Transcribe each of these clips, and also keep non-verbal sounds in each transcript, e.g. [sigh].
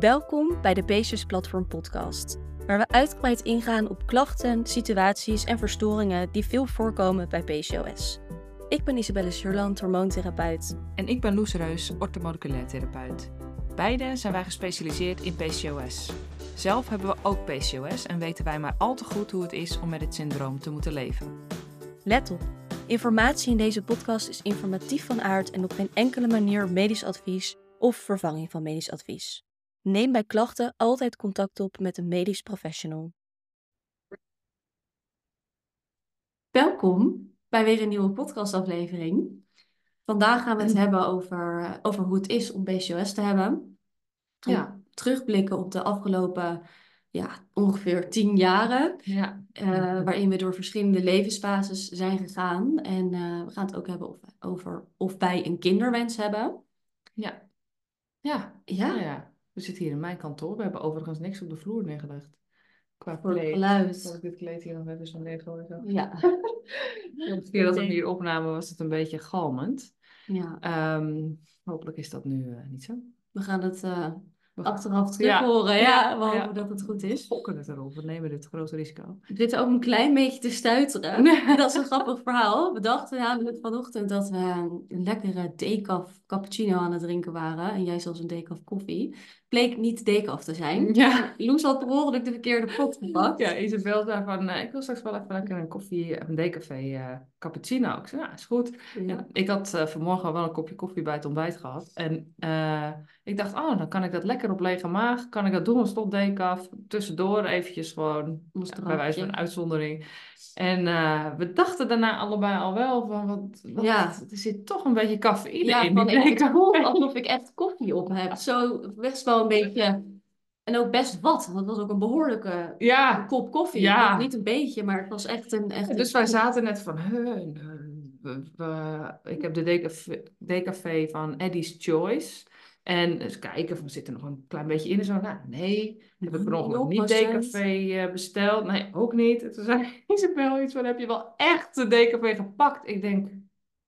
Welkom bij de PCOS Platform Podcast, waar we uitgebreid ingaan op klachten, situaties en verstoringen die veel voorkomen bij PCOS. Ik ben Isabelle Surland, hormoontherapeut. En ik ben Loes Reus, orthomoleculair therapeut. Beide zijn wij gespecialiseerd in PCOS. Zelf hebben we ook PCOS en weten wij maar al te goed hoe het is om met het syndroom te moeten leven. Let op, informatie in deze podcast is informatief van aard en op geen enkele manier medisch advies of vervanging van medisch advies. Neem bij klachten altijd contact op met een medisch professional. Welkom bij weer een nieuwe podcastaflevering. Vandaag gaan we het hebben over, over hoe het is om PCOS te hebben. Ja. Terugblikken op de afgelopen ja, ongeveer tien jaren. Ja. Uh, waarin we door verschillende levensfases zijn gegaan. En uh, we gaan het ook hebben over, over of wij een kinderwens hebben. Ja. Ja. Ja. ja. We zitten hier in mijn kantoor. We hebben overigens niks op de vloer neergelegd. Qua Voor kleed. geluid. Dat ik dit kleed hier nog even zo neergooi. Ja. [laughs] de keer dat we hier opnamen was het een beetje galmend. Ja. Um, hopelijk is dat nu uh, niet zo. We gaan het uh, achteraf terug ja. horen. Ja, we hopen dat het goed is. We fokken het erop. We nemen dit grote risico. We zitten ook een klein beetje te stuiteren. [laughs] [laughs] dat is een grappig verhaal. We dachten namelijk vanochtend dat we een lekkere decaf cappuccino aan het drinken waren. En jij zelfs een decaf koffie bleek niet decaf te zijn. Ja. Loes had per ongeluk de verkeerde pot gepakt. Ja, Isabel zei van, uh, ik wil straks wel even lekker een koffie, een decafé uh, cappuccino. Ik zei, ja, is goed. Ja. Ik had uh, vanmorgen wel een kopje koffie bij het ontbijt gehad. En ik dacht, oh, dan kan ik dat lekker op lege maag. Kan ik dat doen als tot decaf. Tussendoor eventjes gewoon, bij wijze van een uitzondering. En we dachten daarna allebei al wel van, wat, wat ja. er zit toch een beetje cafeïne ja, in. Ja, ik voel [laughs] alsof ik echt koffie op heb. Zo best wel een beetje. En ook best wat. Het was ook een behoorlijke ja. kop koffie. Ja. Niet een beetje, maar het was echt een. Echt dus wij zaten net van. ik heb de decafé van Eddie's Choice. En eens kijken, of we zitten nog een klein beetje in en zo. Nou, nee, heb ik nog niet decafé eh, besteld? Nee, ook niet. En toen zei [laughs] Isabel iets van, heb je wel echt de decafé gepakt? Ik denk,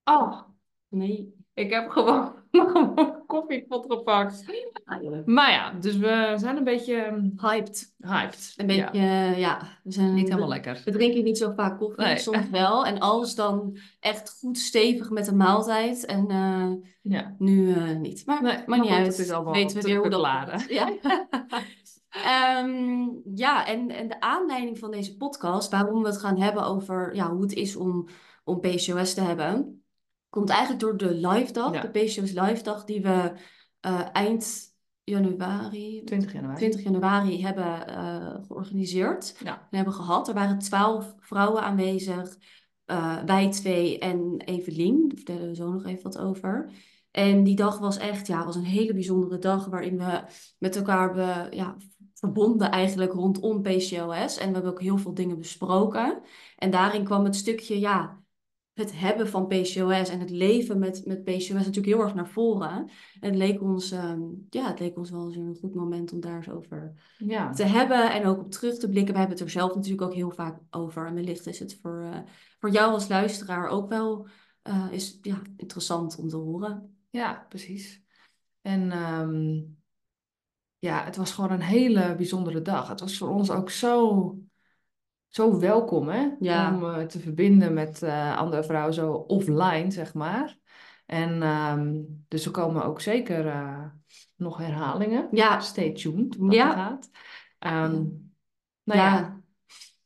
oh, nee. Ik heb gewoon, [laughs] gewoon koffiepot gepakt. Ah, maar ja, dus we zijn een beetje ehm, hyped. Hyped. Een beetje, ja. ja we zijn niet helemaal lekker. We drinken niet zo vaak koffie, soms wel. En alles dan echt goed stevig met een maaltijd. En uh, ja. nu uh, niet. Maar, nee, maar niet uit. Het is allemaal weten we weer hoe dat Ja. um, [laughs] ja, en, en de aanleiding van deze podcast, waarom we het gaan hebben over ja, hoe het is om, om PCOS te hebben komt eigenlijk door de live dag, de PCOS live dag, die we uh, eind januari, 20 januari, 20 januari hebben uh, georganiseerd ja. en hebben gehad. Er waren twaalf vrouwen aanwezig, uh, wij twee en Evelien, daar vertellen we zo nog even wat over. En die dag was echt, ja, was een hele bijzondere dag waarin we met elkaar be, ja, verbonden eigenlijk rondom PCOS. En we hebben ook heel veel dingen besproken. En daarin kwam het stukje, ja, het hebben van PCOS en het leven met, met PCOS natuurlijk heel erg naar voren. En het leek ons, um, ja, het leek ons wel eens een goed moment om daar eens over ja. te hebben en ook op terug te blikken. We hebben het er zelf natuurlijk ook heel vaak over. En wellicht is het voor, uh, voor jou als luisteraar ook wel uh, is, ja, interessant om te horen. Ja, precies. En um, ja, het was gewoon een hele bijzondere dag. Het was voor ons ook zo zo welkom hè? om uh, te verbinden met uh, andere vrouwen zo offline, zeg maar. En um, dus er komen ook zeker uh, nog herhalingen. Ja. Stay tuned wat ja. gaat. Um, nou ja. ja.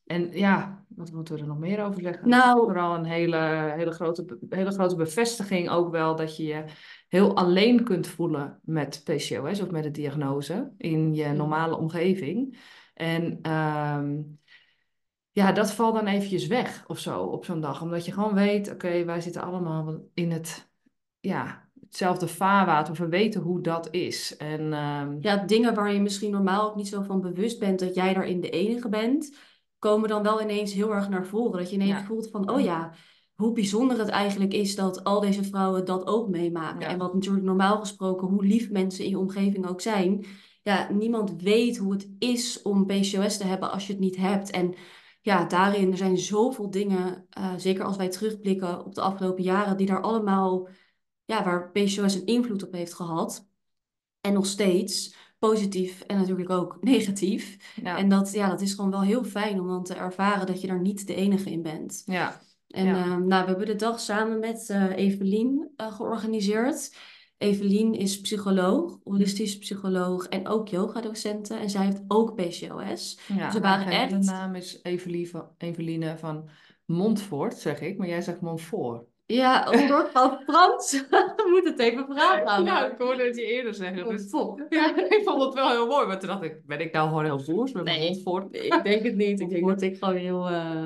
En ja, wat moeten we er nog meer over zeggen? Nou, Vooral een hele, hele, grote, hele grote bevestiging ook wel dat je je heel alleen kunt voelen met PCOS of met de diagnose in je normale omgeving. En um, ja, dat valt dan eventjes weg of zo op zo'n dag. Omdat je gewoon weet, oké, wij zitten allemaal in het, ja, hetzelfde vaarwater. We weten hoe dat is. En, um... Ja, dingen waar je misschien normaal ook niet zo van bewust bent dat jij daarin de enige bent, komen dan wel ineens heel erg naar voren. Dat je ineens voelt van, oh ja, hoe bijzonder het eigenlijk is dat al deze vrouwen dat ook meemaken. En wat natuurlijk normaal gesproken, hoe lief mensen in je omgeving ook zijn. Ja, niemand weet hoe het is om PCOS te hebben als je het niet hebt. En ja, daarin er zijn zoveel dingen, uh, zeker als wij terugblikken op de afgelopen jaren, die daar allemaal, ja, waar PCOS een invloed op heeft gehad. En nog steeds. positief en natuurlijk ook [laughs] negatief. En dat, ja, dat is gewoon wel heel fijn om dan te ervaren dat je daar niet de enige in bent. Ja. En ehm, nou, we hebben de dag samen met uh, Evelien georganiseerd. Evelien is psycholoog, holistisch psycholoog en ook yogadocenten. En zij heeft ook PCOS. Ja, dus waren echt... De naam is Eveline van, Eveline van Montfort, zeg ik. Maar jij zegt Montfort. Ja, [laughs] een soort van Frans. [laughs] moet het even vragen. Ja, ik hoorde het je eerder zeggen. Dus... [laughs] Ja, ik vond het wel heel mooi. Maar toen dacht ik, ben ik nou gewoon heel voers met nee, Montfort? Ik denk het niet. Ik denk dat ik gewoon heel... Uh,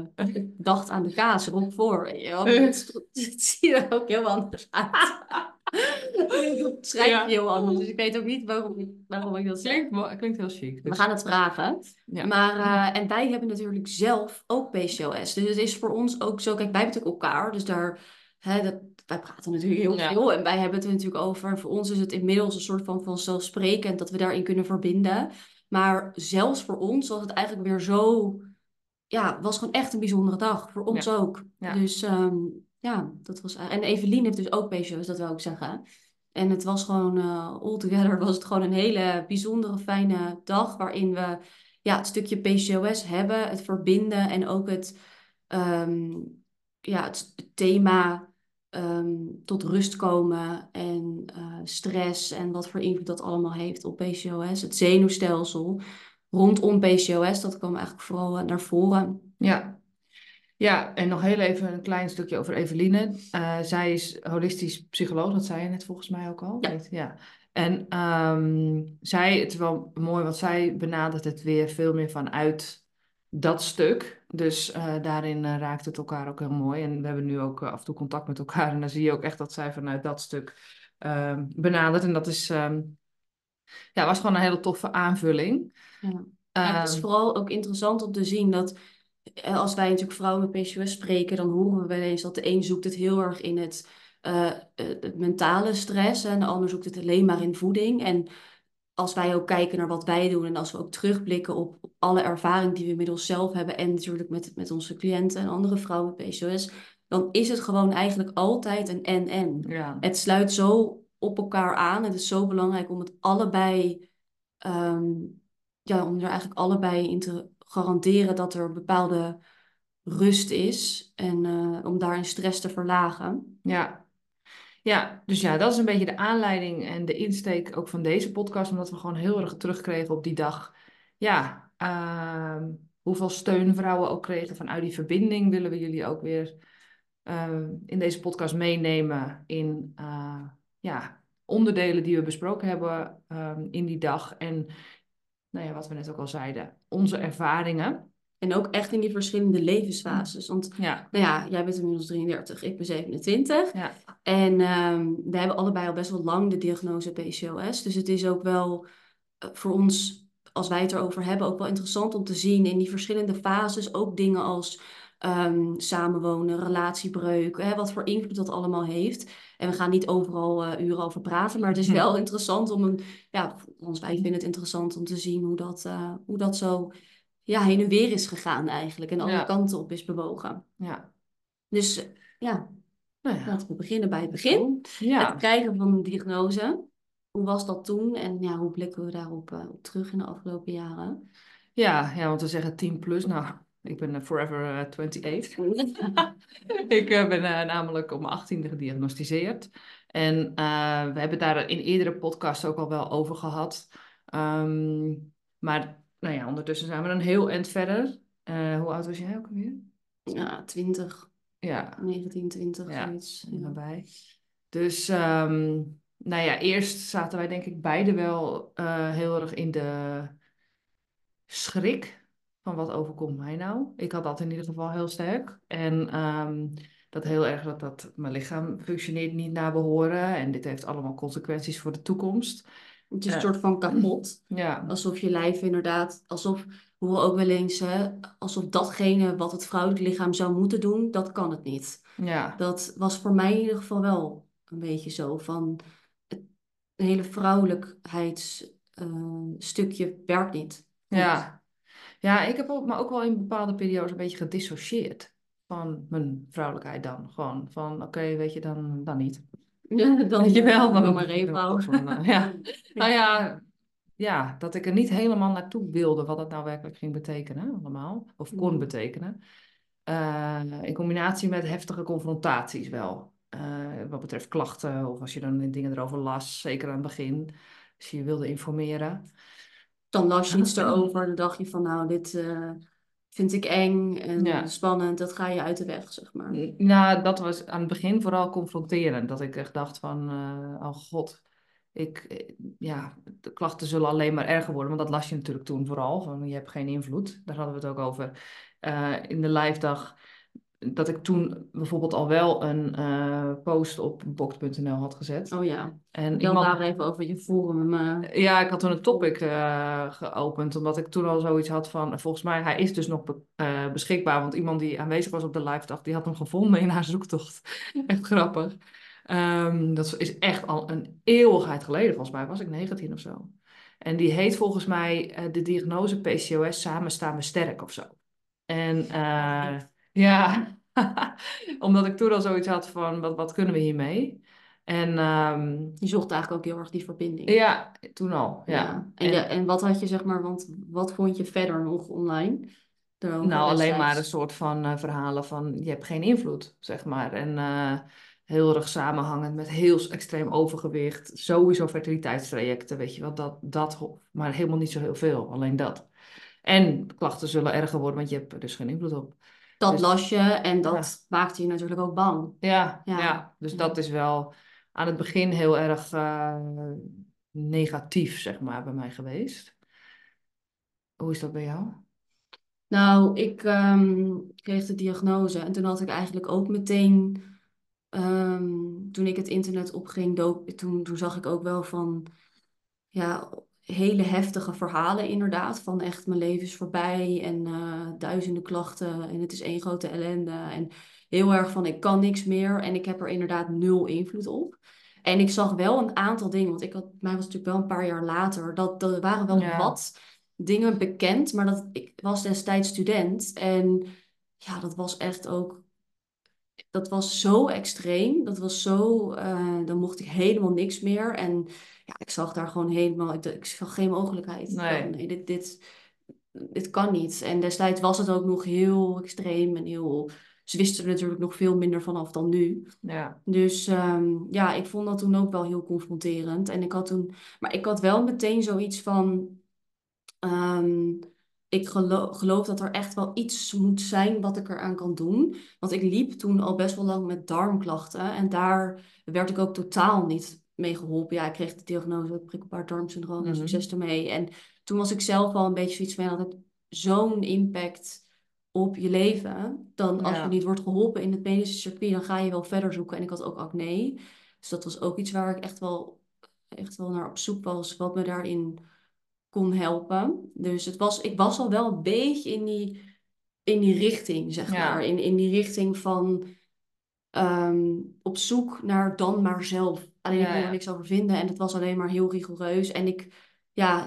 dacht aan de kaas, Roquefort. Ja, het ziet er ook heel anders uit. [laughs] schrijf ja. heel anders. Dus ik weet ook niet waarom, waarom ik dat zeg. Klinkt, klinkt heel chic. Dus. We gaan het vragen. Ja. Maar, uh, en wij hebben natuurlijk zelf ook PCOS. Dus het is voor ons ook zo... Kijk, wij hebben natuurlijk elkaar. Dus daar... Hè, dat, wij praten natuurlijk heel veel. En wij hebben het er natuurlijk over. Voor ons is het inmiddels een soort van vanzelfsprekend... dat we daarin kunnen verbinden. Maar zelfs voor ons was het eigenlijk weer zo... Ja, was gewoon echt een bijzondere dag. Voor ons ook. Dus... Um, ja, dat was. En Evelien heeft dus ook PCOS, dat wil ik zeggen. En het was gewoon, uh, altogether was het gewoon een hele bijzondere, fijne dag. Waarin we ja, het stukje PCOS hebben, het verbinden en ook het, um, ja, het thema um, tot rust komen en uh, stress en wat voor invloed dat allemaal heeft op PCOS. Het zenuwstelsel rondom PCOS, dat kwam eigenlijk vooral eh, naar voren. Ja, ja, en nog heel even een klein stukje over Eveline. Uh, zij is holistisch psycholoog, dat zei je net volgens mij ook al. Ja. ja. En um, zij, het is wel mooi, want zij benadert het weer veel meer vanuit dat stuk. Dus uh, daarin uh, raakt het elkaar ook heel mooi. En we hebben nu ook af en toe contact met elkaar. En dan zie je ook echt dat zij vanuit dat stuk ehm, benadert. En dat is, um, ja, was gewoon een hele toffe aanvulling. Ja. ja het is vooral ook interessant om te zien dat als wij natuurlijk vrouwen met PCOS spreken, dan horen we wel eens dat de een zoekt het heel erg in het, uh, het mentale stress en de ander zoekt het alleen maar in voeding. En als wij ook kijken naar wat wij doen en als we ook terugblikken op, op alle ervaring die we inmiddels zelf hebben en natuurlijk met, met onze cliënten en andere vrouwen met PCOS, dan is het gewoon eigenlijk altijd een en-en. Ja. Het sluit zo op elkaar aan. Het is zo belangrijk om het allebei, um, ja, om er eigenlijk allebei in te garanderen dat er bepaalde rust is en uh, om daarin stress te verlagen. Ja. ja, dus ja, dat is een beetje de aanleiding en de insteek ook van deze podcast, omdat we gewoon heel erg terugkregen op die dag. Ja, uh, hoeveel steun vrouwen ook kregen vanuit die verbinding, willen we jullie ook weer uh, in deze podcast meenemen in uh, ja, onderdelen die we besproken hebben ehm, in die dag. En nou ja, wat we net ook al zeiden, onze ervaringen. En ook echt in die verschillende levensfases. Want ja. Nou ja, jij bent inmiddels 33, ik ben 27. Ja. En um, we hebben allebei al best wel lang de diagnose PCOS. Dus het is ook wel uh, voor ons, als wij het erover hebben, ook wel interessant om te zien in die verschillende fases ook dingen als um, samenwonen, relatiebreuk, hè, wat voor invloed dat allemaal heeft. En we gaan niet overal uh, uren over praten, maar het is hm. wel interessant om een, ja, ons wij vinden het interessant om te zien hoe dat, uh, hoe dat zo ja, heen en weer is gegaan eigenlijk en alle ja. kanten op is bewogen. Ja. Dus ja, nou ja, laten we beginnen bij het begin. Ja. Het krijgen van een diagnose. Hoe was dat toen en ja, hoe blikken we daarop uh, op terug in de afgelopen jaren? Ja, ja, want we zeggen 10 plus. Nou, ik ben eh, forever 28. Eh, [laughs] ik uh, ben namelijk op mijn achttiende gediagnosticeerd. En we hebben daar in eerdere podcasts ook al wel over gehad. Um, maar nou ja, ondertussen zijn we dan heel eind verder. hoe oud was jij ook alweer? Ja, 20. Ja. 1920, ja, zoiets. Ja. Dus um, nou ja, eerst zaten wij denk ik beide wel heel erg in de schrik van wat overkomt mij nou? Ik had dat in ieder geval heel sterk. En um, dat heel erg dat, dat mijn lichaam functioneert niet naar behoren. En dit heeft allemaal consequenties voor de toekomst. Het is een soort van kapot. [clears throat] Ja. Alsof je lijf inderdaad, alsof, we horen ook wel eens, hè, alsof datgene wat het vrouwelijk lichaam zou moeten doen, dat kan het niet. Ja. Dat was voor mij in ieder geval wel een beetje zo van, hele vrouwelijkheidsstukje uh, werkt niet. Ja. Ja, ik heb me ook wel in bepaalde periodes een beetje gedissocieerd van mijn vrouwelijkheid dan. Gewoon van, oké, weet je, dan, dan niet. Ja, dan [laughs] weet je wel, dan [laughs] maar even pauze. [laughs] ja. nou ja, ja, dat ik er niet helemaal naartoe wilde wat het nou werkelijk ging betekenen allemaal. Of kon mm. betekenen. Uh, in combinatie met heftige confrontaties wel. Uh, wat betreft klachten of als je dan dingen erover las, zeker aan het begin. Als je je wilde informeren. Dan las je iets erover, dan dacht je van nou, dit uh, vind ik eng en spannend, dat ga je uit de weg, zeg maar. Nou, dat was aan het begin vooral confronterend. Dat ik echt dacht van, oh god, ik, ja, de klachten zullen alleen maar erger worden. Want dat las je natuurlijk toen vooral, van je hebt geen invloed. Daar hadden we het ook over in de live dag dat ik toen bijvoorbeeld al wel een uh, post op box.nl had gezet. Oh ja. En ik iemand... daar even over je forum. Maar... Ja, ik had toen een topic uh, geopend, omdat ik toen al zoiets had van, volgens mij, hij is dus nog beschikbaar, want iemand die aanwezig was op de live dag, die had hem gevonden in haar zoektocht. [laughs] echt grappig. Um, dat is echt al een eeuwigheid geleden, volgens mij was ik 19 of zo. En die heet volgens mij de diagnose PCOS Samen staan we sterk of zo. En ja, [laughs] omdat ik toen al zoiets had van, wat, wat kunnen we hiermee? En um, je zocht eigenlijk ook heel erg die verbinding. Ja, toen al. Ja. En, en, en, wat had je, zeg maar, want wat vond je verder nog online? Nou, alleen maar een soort van uh, verhalen van je hebt geen invloed, zeg maar. En uh, heel erg samenhangend met heel extreem overgewicht. Sowieso fertiliteitstrajecten, weet je wel. Dat, dat, maar helemaal niet zo heel veel, alleen dat. En klachten zullen erger worden, want je hebt er dus geen invloed op. Dat dus, las je en dat maakte je natuurlijk ook bang. Ja, ja. dus dat is wel aan het begin heel erg uh, negatief, zeg maar, bij mij geweest. Hoe is dat bij jou? Nou, ik um, kreeg de diagnose en toen had ik eigenlijk ook meteen, um, toen ik het internet opging, toen, toen zag ik ook wel van, ja, hele heftige verhalen inderdaad. Van echt mijn leven is voorbij en uh, duizenden klachten en het is één grote ellende. En heel erg van ik kan niks meer en ik heb er inderdaad nul invloed op. En ik zag wel een aantal dingen, want ik had, mij was natuurlijk wel een paar jaar later, dat er waren wel wat dingen bekend, maar dat, ik was destijds student en ja, dat was echt ook dat was zo extreem. Dat was zo, uh, dan mocht ik helemaal niks meer. En ja, ik zag daar gewoon helemaal, ik, ik zag geen mogelijkheid. Nee, nee dit, dit, dit kan niet. En destijds was het ook nog heel extreem en heel, ze wisten er natuurlijk nog veel minder vanaf dan nu. Ja. Dus um, ja, ik vond dat toen ook wel heel confronterend. En ik had toen, maar ik had wel meteen zoiets van, um, ik geloof, geloof, dat er echt wel iets moet zijn wat ik eraan kan doen. Want ik liep toen al best wel lang met darmklachten. En daar werd ik ook totaal niet mee geholpen. Ja, ik kreeg de diagnose prikkelbaar darmsyndroom. Mm Succes ermee. En toen was ik zelf al een beetje zoiets van... dat zo'n impact op je leven. Dan als je niet wordt geholpen in het medische circuit... dan ga je wel verder zoeken. En ik had ook acne. Dus dat was ook iets waar ik echt wel, echt wel naar op zoek was. Wat me daarin kon helpen. Dus het was, ik was al wel een beetje in die, in die richting, zeg maar. In, in die richting van ehm, op zoek naar dan maar zelf. Alleen ik kon er niks over vinden en het was alleen maar heel rigoureus. En ik, ja,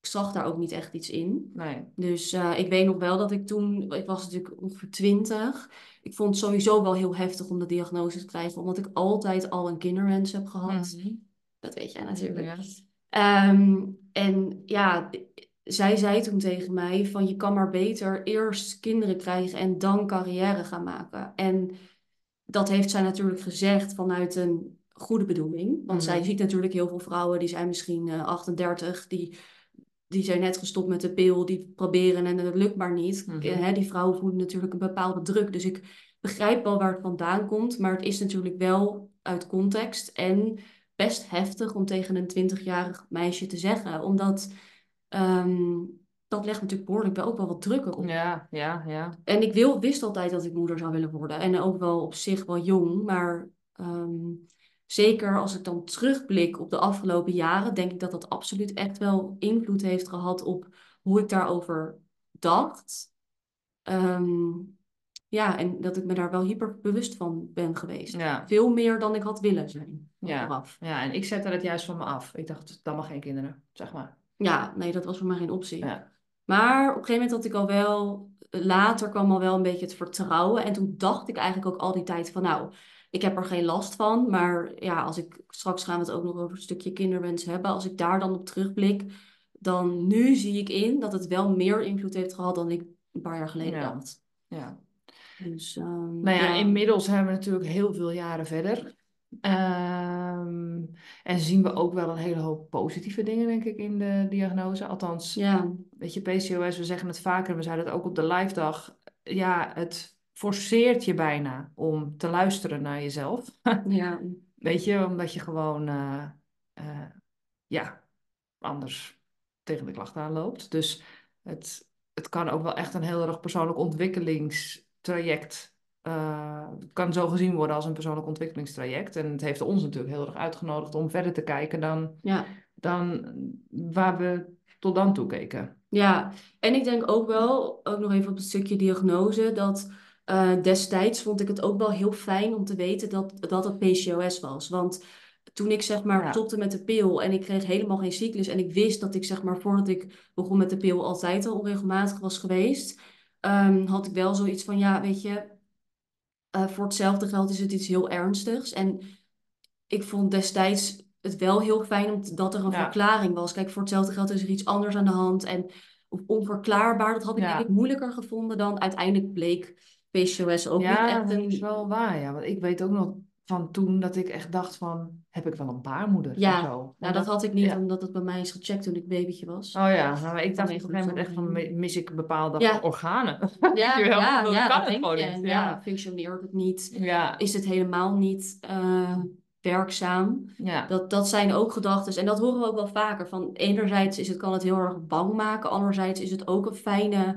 ik zag daar ook niet echt iets in. Nee. Dus uh, ik weet nog wel dat ik toen, ik was natuurlijk ongeveer twintig. Ik vond het sowieso wel heel heftig om de diagnose te krijgen, omdat ik altijd al een kinderwens heb gehad. Mhm. Dat weet jij natuurlijk. Ja. Ehm, en ja, zij zei toen tegen mij van je kan maar beter eerst kinderen krijgen en dan carrière gaan maken. En dat heeft zij natuurlijk gezegd vanuit een goede bedoeling. Want zij mhm. ziet natuurlijk heel veel vrouwen, die zijn misschien uh, 38, die, die zijn net gestopt met de pil, die proberen en het lukt maar niet. Mm die vrouwen voelen natuurlijk een bepaalde druk. Dus ik begrijp wel waar het vandaan komt, maar het is natuurlijk wel uit context. En best heftig om tegen een 20-jarig meisje te zeggen. Omdat um, dat legt natuurlijk behoorlijk wel ook wel wat druk op. Ja, ja, ja. En ik wil, wist altijd dat ik moeder zou willen worden. En ook wel op zich wel jong. Maar um, zeker als ik dan terugblik op de afgelopen jaren, denk ik dat dat absoluut echt wel invloed heeft gehad op hoe ik daarover dacht. Um, ja, en dat ik me daar wel hyper bewust van ben geweest. Veel meer dan ik had willen zijn. Ja. ja, en ik zette het juist van me af. Ik dacht, dan mag geen kinderen, zeg maar. Ja, nee, dat was voor mij geen optie. Ja. Maar op een gegeven moment had ik al wel, later kwam al wel een beetje het vertrouwen. En toen dacht ik eigenlijk ook al die tijd van, nou, ik heb er geen last van. Maar ja, als ik straks gaan we het ook nog over een stukje kinderwens hebben. Als ik daar dan op terugblik, dan nu zie ik in dat het wel meer invloed heeft gehad dan ik een paar jaar geleden Ja. dacht. Ja. Dus, ehm, Nou ja, ja. inmiddels zijn we natuurlijk heel veel jaren verder. Ehm, en zien we ook wel een hele hoop positieve dingen, denk ik, in de diagnose. Althans, Ja, weet je, PCOS, we zeggen het vaker, we zeiden het ook op de live dag. Ja, het forceert je bijna om te luisteren naar jezelf. [laughs] ja, Weet je, omdat je gewoon, eh, eh, ja, anders tegen de klachten aanloopt. Dus het, het kan ook wel echt een heel erg persoonlijk ontwikkelingstraject. Eh, het kan zo gezien worden als een persoonlijk ontwikkelingstraject. En het heeft ons natuurlijk heel erg uitgenodigd om verder te kijken dan, ja. dan waar we tot dan toe keken. Ja, en ik denk ook wel, ook nog even op het stukje diagnose, dat eh, destijds vond ik het ook wel heel fijn om te weten dat, dat het PCOS was. Want toen ik zeg maar Ja. stopte met de pil en ik kreeg helemaal geen cyclus en ik wist dat ik zeg maar voordat ik begon met de pil altijd al onregelmatig was geweest, ehm, had ik wel zoiets van, ja, weet je, eh, voor hetzelfde geld is het iets heel ernstigs. En ik vond destijds het wel heel fijn om dat er een Ja. verklaring was. Kijk, voor hetzelfde geld is er iets anders aan de hand. En of onverklaarbaar, dat had ik Ja. moeilijker gevonden dan uiteindelijk bleek PCOS ook niet Ja, echt dat een... is wel waar, ja. Want ik weet ook nog van toen dat ik echt dacht van, heb ik wel een baarmoeder Ja, of zo? Nou, dat had ik niet, ja. omdat het bij mij is gecheckt toen ik babytje was. Oh ja, nou, ik dacht op een gegeven moment echt van, mis ik bepaalde Ja. organen? [laughs] Ja, ja, dat ja, kan dat het gewoon niet, ja. functioneert het niet? Ja, Is het helemaal niet eh, werkzaam? ja, Dat, dat zijn ook gedachten. En dat horen we ook wel vaker. Van enerzijds is het, kan het heel erg bang maken. Anderzijds is het ook een fijne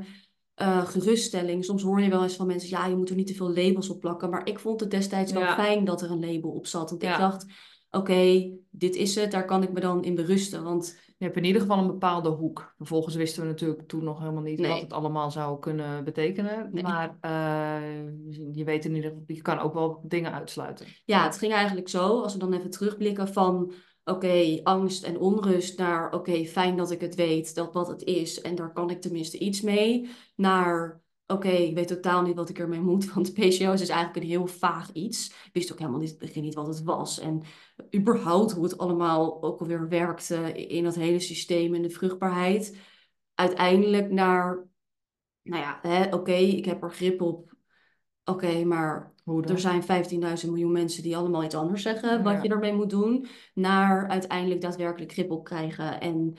eh, geruststelling. Soms hoor je wel eens van mensen, ja, je moet er niet te veel labels op plakken. Maar ik vond het destijds wel Ja. fijn dat er een label op zat. Want ik dacht, oké, dit is het. Daar kan ik me dan in berusten. Want je hebt in ieder geval een bepaalde hoek. Vervolgens wisten we natuurlijk toen nog helemaal niet Nee. wat het allemaal zou kunnen betekenen. Nee. Maar eh, je weet in ieder geval, je kan ook wel dingen uitsluiten. ja, het ging eigenlijk zo, als we dan even terugblikken van... Oké, angst en onrust naar oké, fijn dat ik het weet dat wat het is en daar kan ik tenminste iets mee. Naar oké, ik weet totaal niet wat ik ermee moet, [laughs] want PCOS is eigenlijk een heel vaag iets. Ik wist ook helemaal niet het begin niet wat het was en überhaupt hoe het allemaal ook alweer werkte in dat hele systeem en de vruchtbaarheid. Uiteindelijk naar, nou ja, oké, ik heb er grip op. Oké, maar Er zijn 15.000 miljoen mensen die allemaal iets anders zeggen wat Ja. je ermee moet doen, naar uiteindelijk daadwerkelijk grip op krijgen. En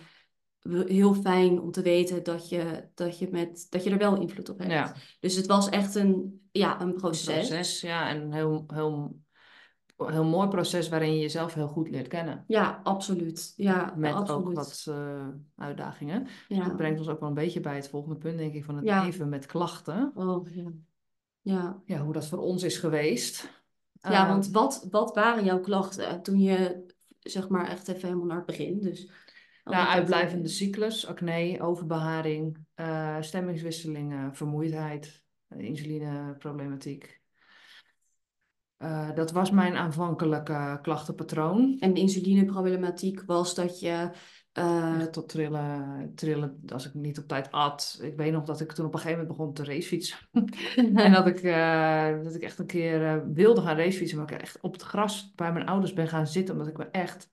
heel fijn om te weten dat je, dat je, met, dat je er wel invloed op hebt. Ja, Dus het was echt een, ja, een een proces. proces, ja, en een heel, heel, heel mooi proces waarin je jezelf heel goed leert kennen. Ja, absoluut. Ja, Met absoluut. ook wat eh, uitdagingen. ja. Dat brengt ons ook wel een beetje bij het volgende punt, denk ik, van het Ja. leven met klachten. Oh, ja. Ja. Ja, hoe dat voor ons is geweest. Ja, Eh, want wat, wat waren jouw klachten toen je, zeg maar, echt even helemaal naar het begin? Dus, nou, uitblijvende cyclus, acne, overbeharing, eh, stemmingswisselingen, vermoeidheid, eh, insulineproblematiek. Eh, dat was mijn aanvankelijke klachtenpatroon. En de insulineproblematiek was dat je, Echt tot trillen, trillen als ik niet op tijd at. Ik weet nog dat ik toen op een gegeven moment begon te racefietsen. [laughs] En dat ik, eh, dat ik echt een keer eh, wilde gaan racefietsen, maar ik echt op het gras bij mijn ouders ben gaan zitten, omdat ik me echt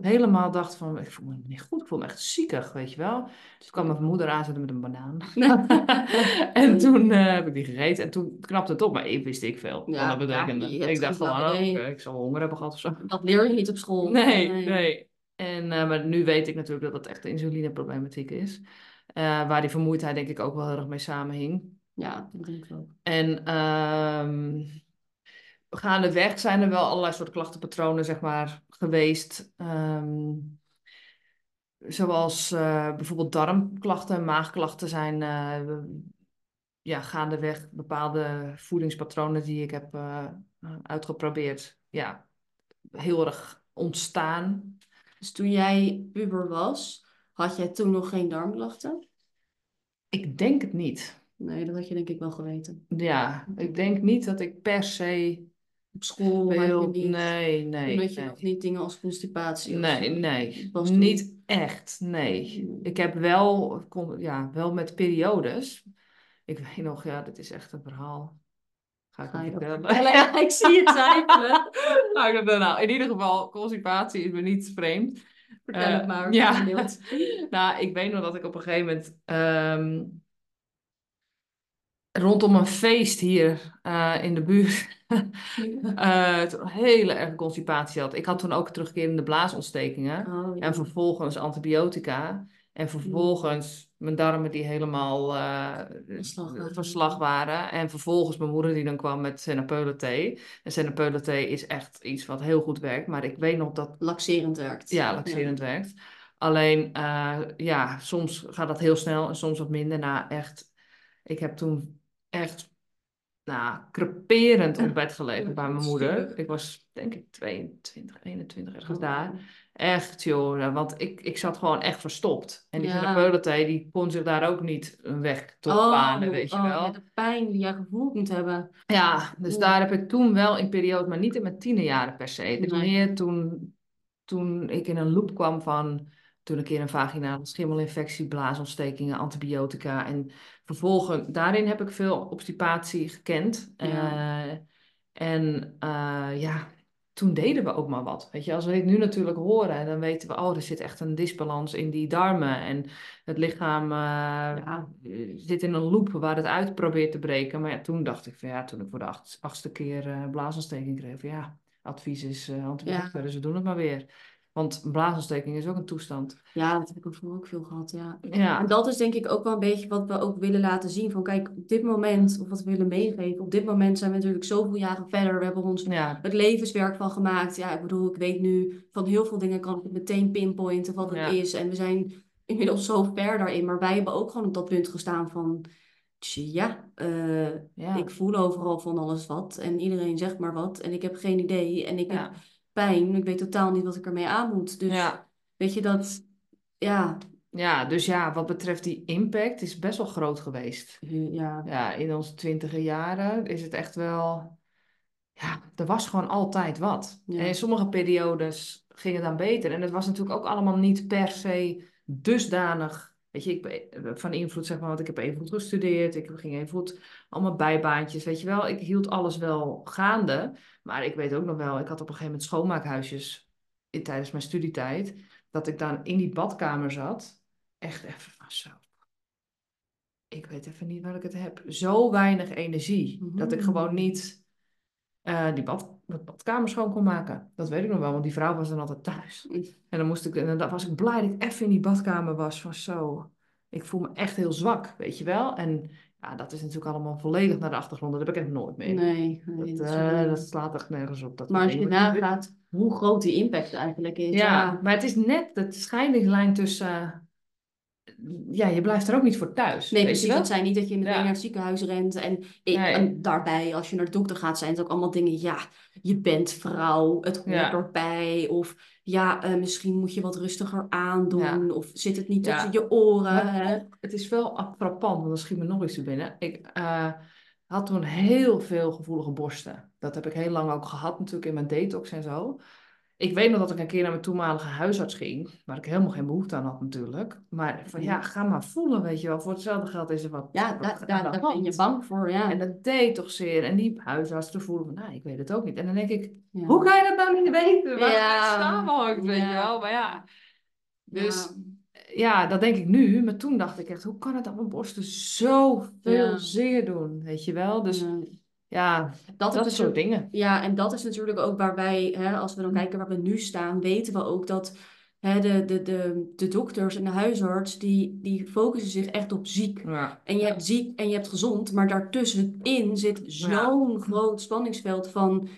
helemaal dacht van, ik voel me niet goed, ik voel me echt ziekig, weet je wel. Toen kwam mijn moeder aanzetten met een banaan. [laughs] [laughs] en toen heb ik die gegeten en toen knapte het op, maar ik wist ik veel Ja, dat betekende. ja, ik dacht van, flauw oh, ik zal honger hebben gehad of zo. dat leer je niet op school. Nee, nee. En, eh, maar nu weet ik natuurlijk dat dat echt de insulineproblematiek is. Eh, waar die vermoeidheid denk ik ook wel heel erg mee samenhing. Ja, dat denk ik ook. En ehm gaandeweg zijn er wel allerlei soorten klachtenpatronen, zeg maar, geweest. Ehm, zoals eh, bijvoorbeeld darmklachten, maagklachten zijn eh, ja, gaandeweg bepaalde voedingspatronen die ik heb uitgeprobeerd. Ja, heel erg ontstaan. Dus toen jij puber was, had jij toen nog geen darmklachten? Ik denk het niet. Nee, dat had je denk ik wel geweten. Ja, ik denk niet dat ik per se Op school veel... niet. Nee, nee. Had je nee. nog niet dingen als constipatie of Nee, nee, was toen- niet echt, nee. Ik heb wel, ja, wel met periodes. Ik weet nog, ja, dit is echt een verhaal. Ga ik Ga vertellen? Ja, [laughs] ik zie het twijfelen. Ga ik dat doen? Nou, in ieder geval, constipatie is me niet vreemd. Vertel het maar. Ja. [laughs] nou, ik weet nog dat ik op een gegeven moment ehm, rondom een feest hier uh, in de buurt uh, [laughs] hele erge constipatie had. Ik had toen ook terugkerende blaasontstekingen oh, en vervolgens antibiotica. En vervolgens mijn darmen die helemaal uh, verslag waren. En vervolgens mijn moeder die dan kwam met Senapeulen thee. En Senapeulen thee is echt iets wat heel goed werkt. Maar ik weet nog dat... Laxerend werkt. Ja, laxerend werkt. Alleen, uh, ja, soms gaat dat heel snel en soms wat minder. Nou, echt, ik heb toen echt nou, creperend op bed gelegen bij mijn moeder. Ik was denk ik 22, 21 ergens daar. Echt joh, want ik, ik zat gewoon echt verstopt. En die ja. die kon zich daar ook niet een weg tot oh, banen, weet je oh, wel. de pijn die jij gevoeld moet hebben. Ja, dus daar heb ik toen wel in periode, maar niet in mijn tienerjaren per se. Meer toen, toen ik in een loop kwam van toen een keer een vaginale schimmelinfectie, blaasontstekingen, antibiotica. En vervolgens, daarin heb ik veel obstipatie gekend. Ja. Uh, en uh, ja, toen deden we ook maar wat. Weet je, als we het nu natuurlijk horen, dan weten we, oh, er zit echt een disbalans in die darmen. En het lichaam uh, ja. zit in een loop waar het uit probeert te breken. Maar ja, toen dacht ik van ja, toen ik voor de acht, achtste keer uh, blaasontsteking kreeg, van ja, advies is uh, antibiotica, dus we doen het maar weer. Want een blaasontsteking is ook een toestand. Ja, dat heb ik ook ook veel gehad, ja. ja. En dat is denk ik ook wel een beetje wat we ook willen laten zien. Van kijk, op dit moment, of wat we willen meegeven, op dit moment zijn we natuurlijk zoveel jaren verder. We hebben ons het levenswerk van gemaakt. Ja, ik bedoel, ik weet nu van heel veel dingen kan ik meteen pinpointen wat het is. En we zijn inmiddels zo ver daarin. Maar wij hebben ook gewoon op dat punt gestaan van... Ja, uh, ja, ik voel overal van alles wat. En iedereen zegt maar wat. En ik heb geen idee. En ik heb pijn. Ik weet totaal niet wat ik ermee aan moet. Dus ja. weet je dat, ja. Ja, dus ja, wat betreft die impact is best wel groot geweest. Ja. Ja, in onze twintige jaren is het echt wel, ja, er was gewoon altijd wat. En in sommige periodes ging het dan beter. En het was natuurlijk ook allemaal niet per se dusdanig Weet je, ik ben van invloed, zeg maar, want ik heb even gestudeerd. Ik ging even allemaal bijbaantjes, weet je wel. Ik hield alles wel gaande. Maar ik weet ook nog wel, ik had op een gegeven moment schoonmaakhuisjes in, tijdens mijn studietijd. Dat ik dan in die badkamer zat. Echt even van zo. Ik weet even niet waar ik het heb. Zo weinig energie. Dat ik gewoon niet uh, die bad, badkamer schoon kon maken. Dat weet ik nog wel, want die vrouw was dan altijd thuis. En dan, moest ik, en dan was ik blij dat ik even in die badkamer was. Van zo, ik voel me echt heel zwak, weet je wel. En ja, dat is natuurlijk allemaal volledig naar de achtergrond. Dat heb ik echt nooit meer. Nee, nee dat, uh, dat, slaat echt nergens op. Dat maar als je nagaat hoe groot die impact eigenlijk is. Ja, maar het is net de scheidingslijn tussen ja, je blijft er ook niet voor thuis. Nee, precies. Het zijn niet dat je meteen naar het ziekenhuis rent. En, en, daarbij, als je naar de dokter gaat, zijn het ook allemaal dingen. Ja, je bent vrouw, het hoort erbij. Of ja, uh, misschien moet je wat rustiger aandoen. Of zit het niet tussen je oren. het is wel frappant, want dan schiet me nog iets te binnen. Ik uh, had toen heel veel gevoelige borsten. Dat heb ik heel lang ook gehad natuurlijk in mijn detox en zo. Ik weet nog dat ik een keer naar mijn toenmalige huisarts ging, waar ik helemaal geen behoefte aan had natuurlijk. Maar van ja, ga maar voelen, weet je wel. Voor hetzelfde geld is er wat. Ja, daar, daar, ben je bang voor, ja. En dat deed toch zeer. En die huisarts te voelen van, nou, ik weet het ook niet. En dan denk ik, hoe kan je dat nou niet weten? Waar ja. het samenhangt, weet je wel. Maar ja, dus ja. dat denk ik nu. Maar toen dacht ik echt, hoe kan het dat mijn borsten zoveel zeer doen, weet je wel. Dus ja, dat, dat soort dingen. Ja, en dat is natuurlijk ook waar wij, hè, als we dan kijken waar we nu staan, weten we ook dat hè, de, de, de, de dokters en de huisarts, die, die focussen zich echt op ziek. Ja. En je hebt ziek en je hebt gezond, maar daartussenin zit zo'n groot spanningsveld van,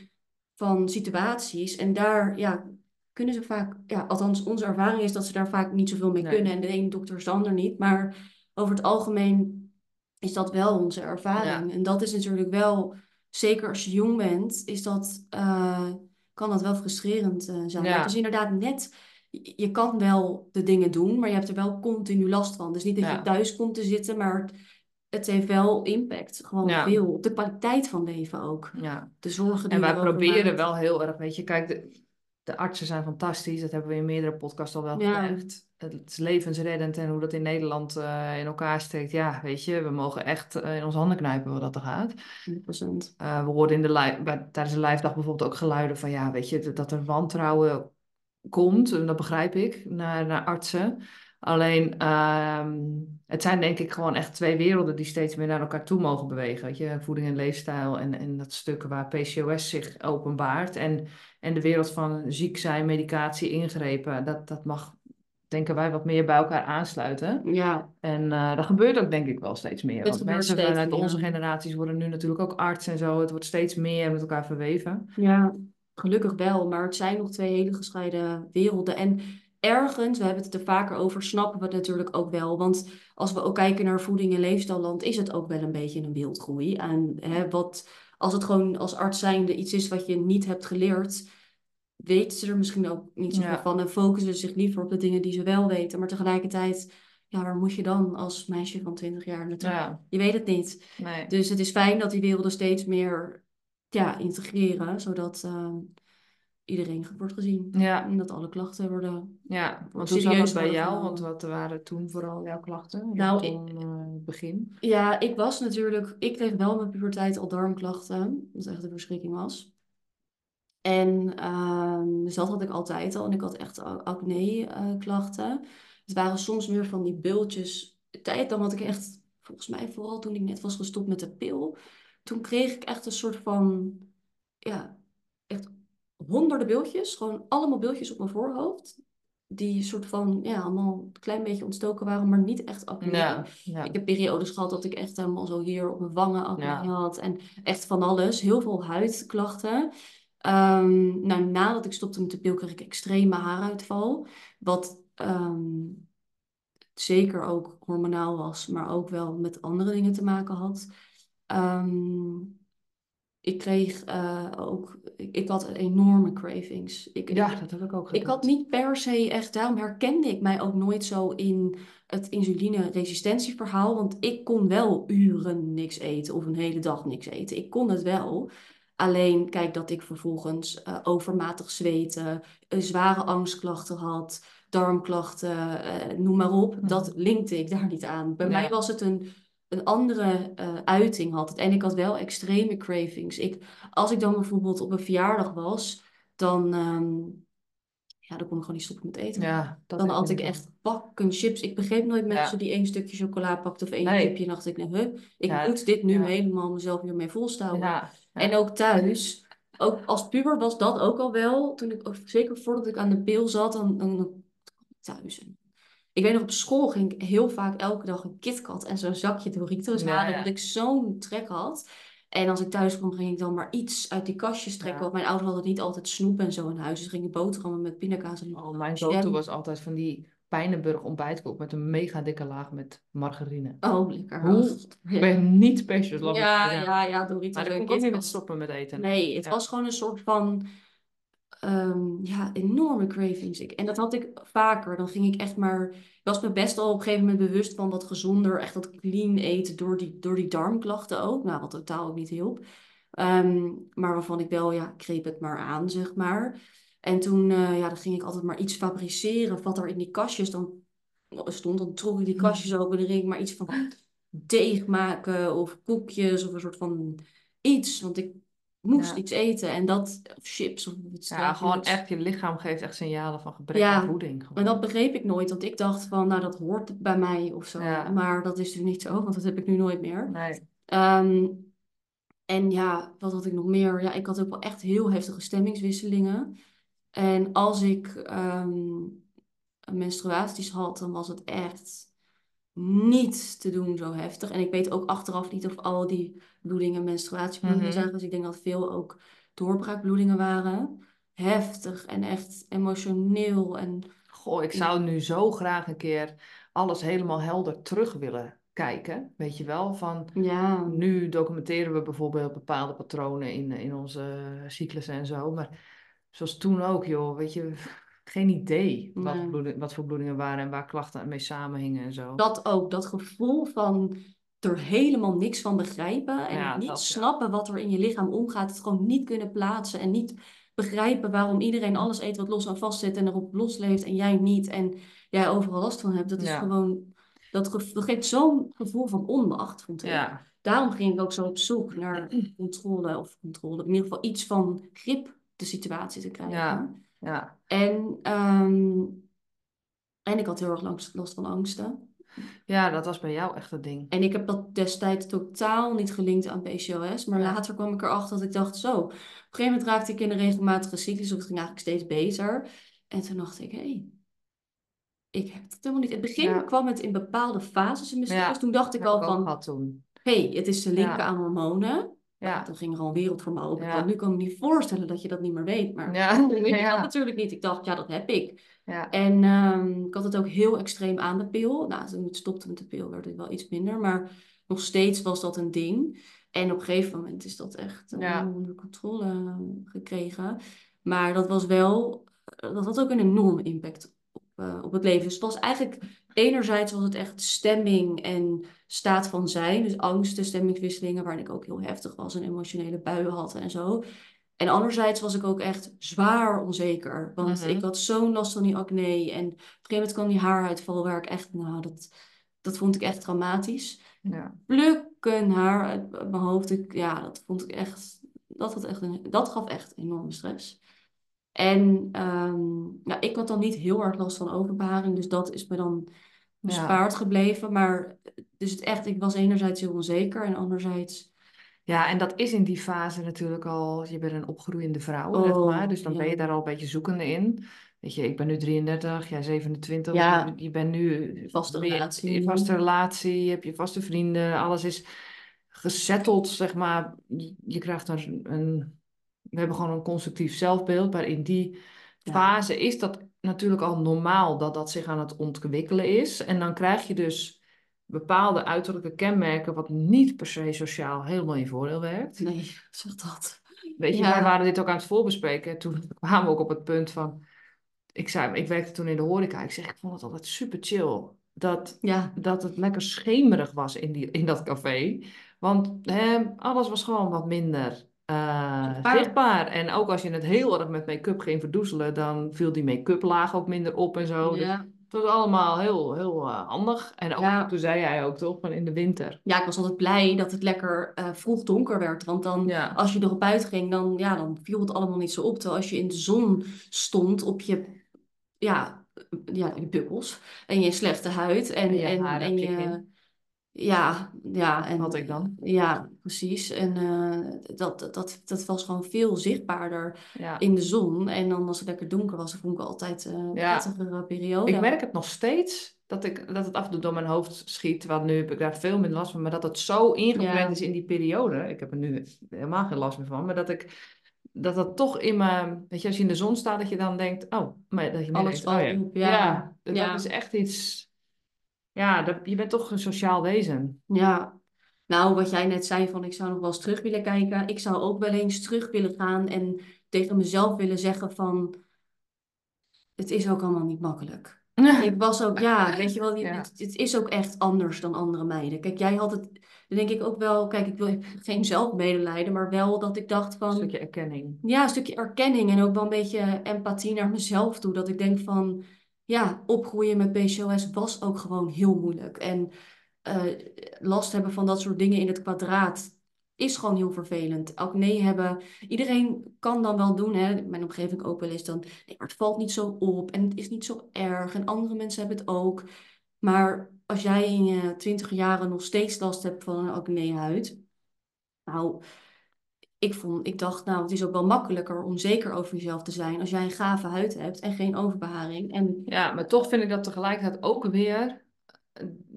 van situaties. En daar ja, kunnen ze vaak, ja, althans onze ervaring is dat ze daar vaak niet zoveel mee kunnen. En de ene dokter is de ander niet. Maar over het algemeen is dat wel onze ervaring. En dat is natuurlijk wel, zeker als je jong bent, is dat, uh, kan dat wel frustrerend uh, zijn. Ja. Is inderdaad net, je kan wel de dingen doen, maar je hebt er wel continu last van. Dus niet dat je thuis komt te zitten, maar het heeft wel impact. Gewoon veel. Op de kwaliteit van leven ook. Ja. De zorgen die En wij proberen wel heel erg, weet je, kijk, de, de artsen zijn fantastisch. Dat hebben we in meerdere podcasts al wel gezegd het is levensreddend en hoe dat in Nederland uh, in elkaar steekt. Ja, weet je, we mogen echt uh, in onze handen knijpen wat dat er gaat. 100%. Uh, we hoorden in de bij, tijdens de live dag bijvoorbeeld ook geluiden van, ja, weet je, dat er wantrouwen komt, en dat begrijp ik, naar, naar artsen. Alleen, ehm, het zijn denk ik gewoon echt twee werelden die steeds meer naar elkaar toe mogen bewegen. Weet je? Voeding en leefstijl en, en dat stuk waar PCOS zich openbaart. En, en de wereld van ziek zijn, medicatie, ingrepen, dat, dat mag, denken wij, wat meer bij elkaar aansluiten. Ja. En uh, dat gebeurt ook denk ik wel steeds meer. want mensen vanuit onze generaties worden nu natuurlijk ook arts en zo. Het wordt steeds meer met elkaar verweven. Ja, gelukkig wel. Maar het zijn nog twee hele gescheiden werelden. En ergens, we hebben het er vaker over, snappen we het natuurlijk ook wel. Want als we ook kijken naar voeding en leefstijlland, is het ook wel een beetje een wildgroei. En hè, wat, als het gewoon als arts zijnde iets is wat je niet hebt geleerd, weten ze er misschien ook niet zo van. En focussen ze zich liever op de dingen die ze wel weten. Maar tegelijkertijd, ja, waar moet je dan als meisje van 20 jaar naartoe? Je weet het niet. Nee. Dus het is fijn dat die werelden steeds meer ja, integreren, zodat... Uh, iedereen wordt gezien. Ja. En dat alle klachten worden. Ja, want hoe zat dat bij jou? Want wat waren toen vooral jouw klachten? Nou, in het uh, begin. Ja, ik was natuurlijk. Ik kreeg wel met puberteit al darmklachten. Wat echt een verschrikking was. En uh, dus dat had ik altijd al. En ik had echt acne-klachten. Uh, het waren soms meer van die bultjes. Tijd dan had ik echt, volgens mij vooral toen ik net was gestopt met de pil. Toen kreeg ik echt een soort van, ja, honderden beeldjes, gewoon allemaal beeldjes op mijn voorhoofd. Die soort van, ja, allemaal een klein beetje ontstoken waren, maar niet echt acne. Ja, Ik heb periodes gehad dat ik echt helemaal zo hier op mijn wangen acne had. En echt van alles. Heel veel huidklachten. Um, nou, nadat ik stopte met de pil kreeg ik extreme haaruitval. Wat um, zeker ook hormonaal was, maar ook wel met andere dingen te maken had. Um, ik kreeg uh, ook, ik, ik, had enorme cravings. Ik, ja, dat heb ik ook gehad. Ik had niet per se echt, daarom herkende ik mij ook nooit zo in het insulineresistentieverhaal. Want ik kon wel uren niks eten of een hele dag niks eten. Ik kon het wel. Alleen, kijk, dat ik vervolgens uh, overmatig zweten, uh, zware angstklachten had, darmklachten, noem maar op. Dat linkte ik daar niet aan. Bij mij was het een een andere uh, uiting had. En ik had wel extreme cravings. Ik, als ik dan bijvoorbeeld op een verjaardag was, dan, um, ja, dan kon ik gewoon niet stoppen met eten. Ja, dan had ik echt pakken chips. Ik begreep nooit mensen die één stukje chocola pakten of één nee. chipje. En dacht ik, nou, huh, ik moet dit nu helemaal mezelf hiermee volstouwen. En ook thuis. Ook als puber was dat ook al wel. Toen ik, zeker voordat ik aan de pil zat, dan, dan, dan thuis. Ik weet nog, op school ging ik heel vaak elke dag een KitKat en zo'n zakje Doritos halen. Omdat ik zo'n trek had. En als ik thuis kwam, ging ik dan maar iets uit die kastjes trekken. Want mijn ouders hadden niet altijd snoep en zo in huis. Dus gingen boterhammen met pindakaas en Oh, mijn go was altijd van die Pijnenburg ontbijtkoek met een mega dikke laag met margarine. Oh, lekker. Hoe? Ik ben niet specials. Ja, ja, ja, ja, Doritos. Maar ik kon ook niet met stoppen met eten. Nee, het was gewoon een soort van um, ja, enorme cravings. Ik, en dat had ik vaker. Dan ging ik echt maar. Ik was me best al op een gegeven moment bewust van wat gezonder, echt dat clean eten door die, door die darmklachten ook. Nou, wat totaal ook niet hielp. Um, maar waarvan ik wel, ja, kreep het maar aan, zeg maar. En toen uh, ja, dan ging ik altijd maar iets fabriceren. Wat er in die kastjes dan stond. Dan trok ik die kastjes open. Dan ging ik maar iets van deeg maken of koekjes of een soort van iets. Want ik moest iets eten. En dat, of chips of iets Ja, gewoon echt, je lichaam geeft echt signalen van gebrek aan voeding. Gewoon. En dat begreep ik nooit, want ik dacht van, nou dat hoort bij mij of zo. Maar dat is natuurlijk niet zo, want dat heb ik nu nooit meer. Nee. Ehm, en ja, wat had ik nog meer? Ja, ik had ook wel echt heel heftige stemmingswisselingen. En als ik um, menstruaties had, dan was het echt niet te doen zo heftig. En ik weet ook achteraf niet of al die bloedingen menstruatiebloedingen mm zijn. Dus ik denk dat veel ook doorbraakbloedingen waren. Heftig en echt emotioneel. En... Goh, ik zou nu zo graag een keer alles helemaal helder terug willen kijken. Weet je wel, van ja. nu documenteren we bijvoorbeeld bepaalde patronen in, in onze cyclussen en zo. Maar zoals toen ook, joh, weet je, geen idee wat, wat, voor bloedingen waren en waar klachten mee samenhingen en zo. Dat ook, dat gevoel van er helemaal niks van begrijpen en niet snappen wat er in je lichaam omgaat, het gewoon niet kunnen plaatsen en niet begrijpen waarom iedereen alles eet wat los en vast zit en erop losleeft en jij niet en jij overal last van hebt. Dat is gewoon, dat, geeft zo'n gevoel van onmacht, vond ik. Daarom ging ik ook zo op zoek naar controle of controle, in ieder geval iets van grip de situatie te krijgen. Ja. En, ehm, en ik had heel erg last, last van angsten. Ja, dat was bij jou echt het ding. En ik heb dat destijds totaal niet gelinkt aan PCOS. Maar later kwam ik erachter dat ik dacht, zo. Op een gegeven moment raakte ik in een regelmatige cyclus. Of het ging eigenlijk steeds beter. En toen dacht ik, hé, hey, ik heb het helemaal niet. In het begin kwam het in bepaalde fases in mijn cyclus. Toen dacht ik al van, hé, hey, het is te linken aan hormonen. Ja. Toen ging er al een wereld voor me open. Ja. Nu kan ik me niet voorstellen dat je dat niet meer weet. Maar ja. weet ik [laughs] dat natuurlijk niet. Ik dacht, ja, dat heb ik. Ja. En um, ik had het ook heel extreem aan de pil. Nou, toen ik stopte met de pil werd het wel iets minder. Maar nog steeds was dat een ding. En op een gegeven moment is dat echt uh, onder controle gekregen. Maar dat was wel... Dat had ook een enorme impact uh, op het leven. Dus het was eigenlijk... Enerzijds was het echt stemming en staat van zijn. Dus angsten, stemmingswisselingen, waarin ik ook heel heftig was en emotionele buien had en zo. En anderzijds was ik ook echt zwaar onzeker. Want mhm. ik had zo'n last van die acne. En op een gegeven moment kwam die haaruitval waar ik echt, nou, dat, dat vond ik echt dramatisch. Ja. Plukken haar uit mijn hoofd. Ik, ja, dat vond ik echt, dat, had echt een, dat gaf echt enorme stress. En um, ja, ik had dan niet heel erg last van overbeharing. Dus dat is me dan bespaard gebleven. Maar dus het echt, ik was enerzijds heel onzeker en anderzijds ja, en dat is in die fase natuurlijk al, je bent een opgroeiende vrouw, oh, zeg maar. Dus dan ben je daar al een beetje zoekende in. Weet je, ik ben nu 33, jij 27. Ja. Je, bent nu... Vaste relatie. Je vaste relatie, je hebt je vaste vrienden. Alles is gesetteld, zeg maar. Je, krijgt een, een... We hebben gewoon een constructief zelfbeeld. Maar in die fase is dat natuurlijk al normaal dat dat zich aan het ontwikkelen is. En dan krijg je dus bepaalde uiterlijke kenmerken, wat niet per se sociaal helemaal in voordeel werkt. Nee, zeg dat. Weet je, wij waren dit ook aan het voorbespreken. Toen [laughs] kwamen we ook op het punt van. Ik zei, ik werkte toen in de horeca. Ik zeg, ik vond het altijd super chill. Dat, ja. dat het lekker schemerig was in, die, in dat café. Want hè, alles was gewoon wat minder uh, zichtbaar. En ook als je het heel erg met make-up ging verdoezelen, dan viel die make-up laag ook minder op en zo. Dus. Het was allemaal heel, heel uh, handig. En ook, toen zei jij ook toch, van in de winter. Ja, ik was altijd blij dat het lekker uh, vroeg donker werd. Want dan, als je erop uitging, dan, ja, dan viel het allemaal niet zo op. Terwijl als je in de zon stond op je, ja, ja, je bubbels en je slechte huid en, en, en, en je, ja, ja. En, Had ik dan? Ja, precies. En uh, dat, dat, dat was gewoon veel zichtbaarder in de zon. En dan als het lekker donker was, vond ik altijd uh, een ja. prettigere periode. Ik merk het nog steeds, dat, ik, dat het af en toe door mijn hoofd schiet. Want nu heb ik daar veel minder last van. Maar dat het zo ingepland is in die periode. Ik heb er nu helemaal geen last meer van. Maar dat ik... Dat dat toch in mijn... Weet je, als je in de zon staat, dat je dan denkt... Oh, maar dat je Alles valt oh, ja. ja, dat is echt iets ja, dat, je bent toch een sociaal wezen. Ja. Nou, wat jij net zei van ik zou nog wel eens terug willen kijken. Ik zou ook wel eens terug willen gaan en tegen mezelf willen zeggen van... Het is ook allemaal niet makkelijk. [laughs] Ik was ook, ja, weet je wel, het, het, is ook echt anders dan andere meiden. Kijk, jij had het, denk ik ook wel, kijk, ik wil [laughs] geen zelfmedelijden, maar wel dat ik dacht van... Een stukje erkenning. Ja, een stukje erkenning en ook wel een beetje empathie naar mezelf toe. Dat ik denk van, ja, opgroeien met PCOS was ook gewoon heel moeilijk. En uh, last hebben van dat soort dingen in het kwadraat is gewoon heel vervelend. nee hebben, iedereen kan dan wel doen, hè. Mijn omgeving ook wel eens dan, nee, het valt niet zo op en het is niet zo erg. En andere mensen hebben het ook. Maar als jij in je twintig jaren nog steeds last hebt van een acne-huid, nou, ik, vond, ik dacht, nou, het is ook wel makkelijker om zeker over jezelf te zijn als jij een gave huid hebt en geen overbeharing. En... Ja, maar toch vind ik dat tegelijkertijd ook weer,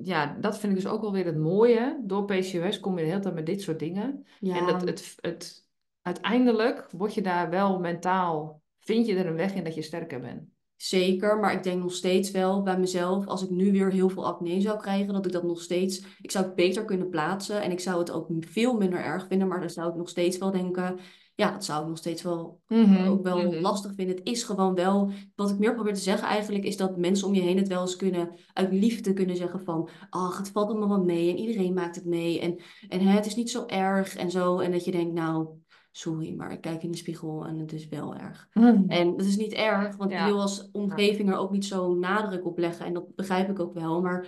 ja, dat vind ik dus ook wel weer het mooie. Door PCOS kom je de hele tijd met dit soort dingen. Ja. En het, het, het, uiteindelijk word je daar wel mentaal, vind je er een weg in dat je sterker bent. Zeker, maar ik denk nog steeds wel bij mezelf, als ik nu weer heel veel acne zou krijgen, dat ik dat nog steeds, ik zou het beter kunnen plaatsen en ik zou het ook veel minder erg vinden, maar dan zou ik nog steeds wel denken, ja, dat zou ik nog steeds wel mhm, ook wel mhm. lastig vinden. Het is gewoon wel, wat ik meer probeer te zeggen eigenlijk, is dat mensen om je heen het wel eens kunnen, uit liefde kunnen zeggen van, ach, het valt allemaal wel mee en iedereen maakt het mee en, en hè, het is niet zo erg en zo. En dat je denkt, nou, sorry, maar ik kijk in de spiegel en het is wel erg. Hmm. En dat is niet erg, want ik wil als omgeving er ook niet zo nadruk op leggen. En dat begrijp ik ook wel. Maar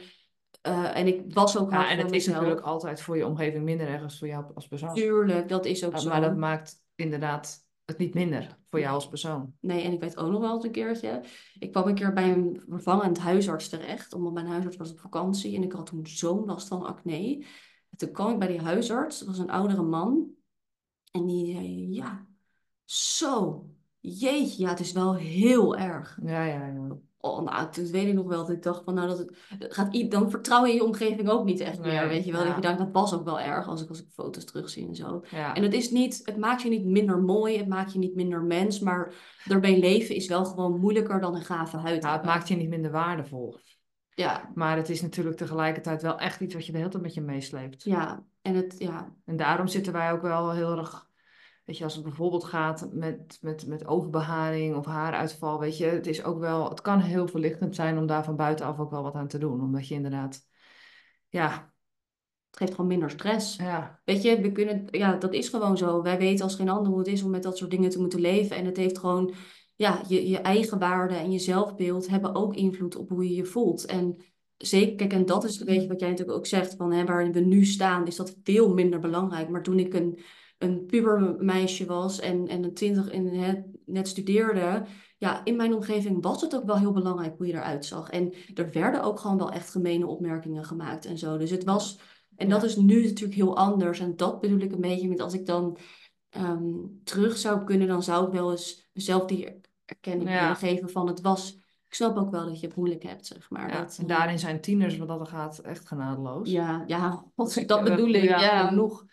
uh, en ik was ook Ja, en het is natuurlijk altijd voor je omgeving minder erg als voor jou als persoon. Tuurlijk, dat is ook zo. Maar dat maakt inderdaad het niet minder voor jou als persoon. Nee, en ik weet ook nog wel eens een keertje. Ik kwam een keer bij een vervangend huisarts terecht, omdat mijn huisarts was op vakantie en ik had toen zo'n last van acne. En toen kwam ik bij die huisarts, dat was een oudere man, en die zei: Ja, zo, jeetje, ja, het is wel heel erg. Ja, ja, ja. Oh, nou, toen weet ik nog wel dat ik dacht van, nou, dat het, gaat, dan vertrouw je je omgeving ook niet echt meer, weet je wel. Dat je denkt, dat was ook wel erg als ik, als ik foto's terugzie en zo. En het is niet, het maakt je niet minder mooi, het maakt je niet minder mens, maar erbij leven is wel gewoon moeilijker dan een gave huid Ja, het maakt je niet minder waardevol. Ja. Maar het is natuurlijk tegelijkertijd wel echt iets wat je de hele tijd met je meesleept. Ja, en het, ja. En daarom zitten wij ook wel heel erg Weet je, als het bijvoorbeeld gaat met, met, met oogbeharing of haaruitval, weet je, het is ook wel, het kan heel verlichtend zijn om daar van buitenaf ook wel wat aan te doen. Omdat je inderdaad, ja. Het geeft gewoon minder stress. Ja. Weet je, we kunnen, ja, dat is gewoon zo. Wij weten als geen ander hoe het is om met dat soort dingen te moeten leven. En het heeft gewoon, ja, je, je eigen waarde en je zelfbeeld hebben ook invloed op hoe je je voelt. En zeker, kijk, en dat is een beetje wat jij natuurlijk ook zegt, van hè, waar we nu staan, is dat veel minder belangrijk. Maar toen ik een een pubermeisje was en, en een twintig in het, net studeerde, ja, in mijn omgeving was het ook wel heel belangrijk hoe je eruit zag. En er werden ook gewoon wel echt gemene opmerkingen gemaakt en zo. Dus het was, en dat is nu natuurlijk heel anders. En dat bedoel ik een beetje met als ik dan ehm, terug zou kunnen, dan zou ik wel eens mezelf die erkenning ja. geven van het was. Ik snap ook wel dat je het moeilijk hebt, zeg maar. Ja, dat, en daarin zijn tieners, wat dat gaat, echt genadeloos. Ja, ja, [laughs] dat bedoel ik. Ja, ja. genoeg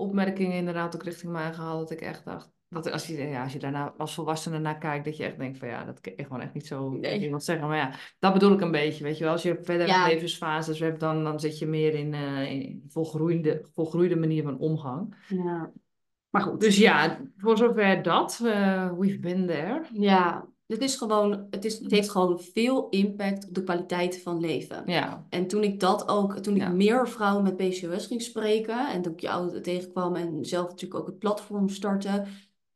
opmerkingen inderdaad ook richting mij gehaald. Dat ik echt dacht, dat als je, ja, als je daarna als volwassene naar kijkt, dat je echt denkt van ja, dat kan gewoon echt niet zo nee. iemand zeggen. Maar ja, dat bedoel ik een beetje, weet je wel. Als je verder ja. levensfases hebt, dan, dan zit je meer in, uh, in volgroeide, volgroeide manier van omgang. Ja. Maar goed. Dus ja, voor zover dat, uh, we've been there. Ja, het, is gewoon, het, is, het heeft gewoon veel impact op de kwaliteit van leven. Ja. En toen ik dat ook, toen ik meer vrouwen met PCOS ging spreken en toen ik jou tegenkwam en zelf natuurlijk ook het platform startte,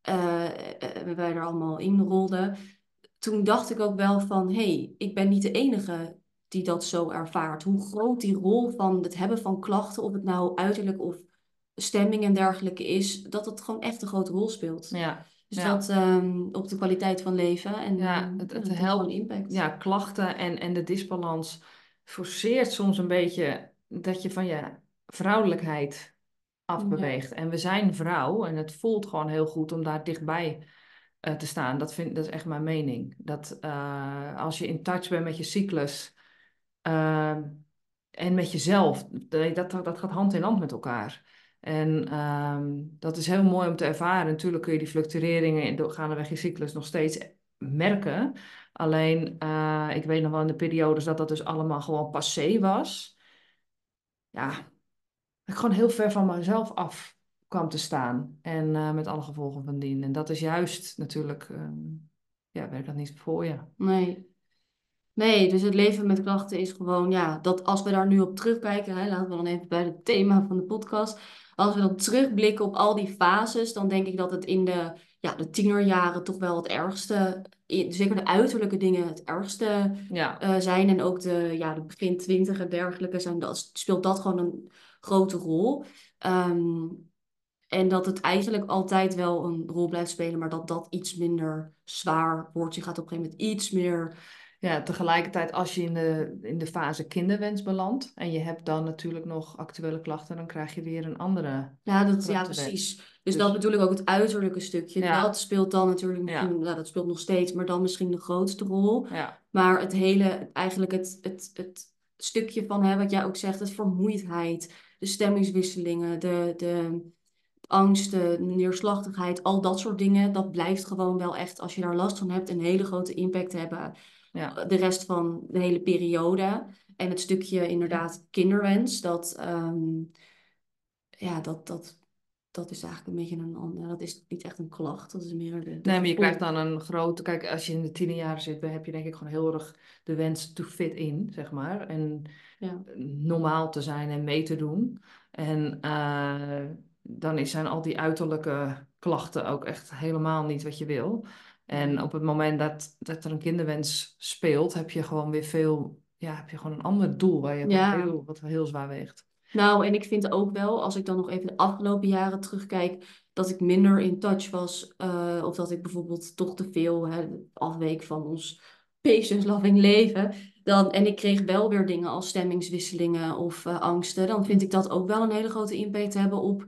uh, uh, wij er allemaal in rolden, toen dacht ik ook wel van, hé, hey, ik ben niet de enige die dat zo ervaart. Hoe groot die rol van het hebben van klachten, of het nou uiterlijk of stemming en dergelijke is, dat het gewoon echt een grote rol speelt. Ja. Dus dat um, op de kwaliteit van leven. En ja, het, het, het helpt. impact. Ja, klachten en, en de disbalans forceert soms een beetje dat je van je vrouwelijkheid afbeweegt. En we zijn vrouw en het voelt gewoon heel goed om daar dichtbij uh, te staan. Dat, vind, dat is echt mijn mening. Dat uh, als je in touch bent met je cyclus uh, en met jezelf, dat, dat gaat hand in hand met elkaar. En um, dat is heel mooi om te ervaren. Natuurlijk kun je die fluctueringen gaandeweg je cyclus nog steeds merken. Alleen, uh, ik weet nog wel in de periodes dat dat dus allemaal gewoon passé was. Ja, ik gewoon heel ver van mezelf af kwam te staan. En uh, met alle gevolgen van dien. En dat is juist natuurlijk, um, ja, werkt dat niet voor je. Nee. Nee, dus het leven met klachten is gewoon, ja, dat als we daar nu op terugkijken, hè, laten we dan even bij het thema van de podcast als we dan terugblikken op al die fases, dan denk ik dat het in de, ja, de tienerjaren toch wel het ergste, zeker de uiterlijke dingen het ergste ja. uh, zijn. En ook de, ja, de begin twintig en dergelijke zijn, dat, speelt dat gewoon een grote rol. Um, en dat het eigenlijk altijd wel een rol blijft spelen, maar dat dat iets minder zwaar wordt. Je gaat op een gegeven moment iets meer ja, tegelijkertijd als je in de, in de fase kinderwens belandt en je hebt dan natuurlijk nog actuele klachten, dan krijg je weer een andere. Ja, dat, ja precies. Dus, dus, dat bedoel ik ook het uiterlijke stukje. Dat speelt dan natuurlijk ja. nou, dat speelt nog steeds, maar dan misschien de grootste rol. Ja. Maar het hele, eigenlijk het, het, het stukje van hè, wat jij ook zegt, het vermoeidheid, de stemmingswisselingen, de, de angst, de neerslachtigheid, al dat soort dingen, dat blijft gewoon wel echt, als je daar last van hebt, een hele grote impact hebben ja. de rest van de hele periode. En het stukje inderdaad kinderwens, dat, ehm, ja, dat, dat, dat is eigenlijk een beetje een ander. Dat is niet echt een klacht, dat is meer de. nee, maar je krijgt dan een grote. Kijk, als je in de tienerjaren zit, dan heb je denk ik gewoon heel erg de wens to fit in, zeg maar. En ja. normaal te zijn en mee te doen. En uh, dan zijn al die uiterlijke klachten ook echt helemaal niet wat je wil. En op het moment dat, dat er een kinderwens speelt, heb je gewoon weer veel, ja, heb je gewoon een ander doel waar je ja. heel, wat heel zwaar weegt. Nou, en ik vind ook wel, als ik dan nog even de afgelopen jaren terugkijk, dat ik minder in touch was. Uh, of dat ik bijvoorbeeld toch te veel hè, afweek van ons patience loving leven. Dan, en ik kreeg wel weer dingen als stemmingswisselingen of uh, angsten. Dan vind ik dat ook wel een hele grote impact hebben op,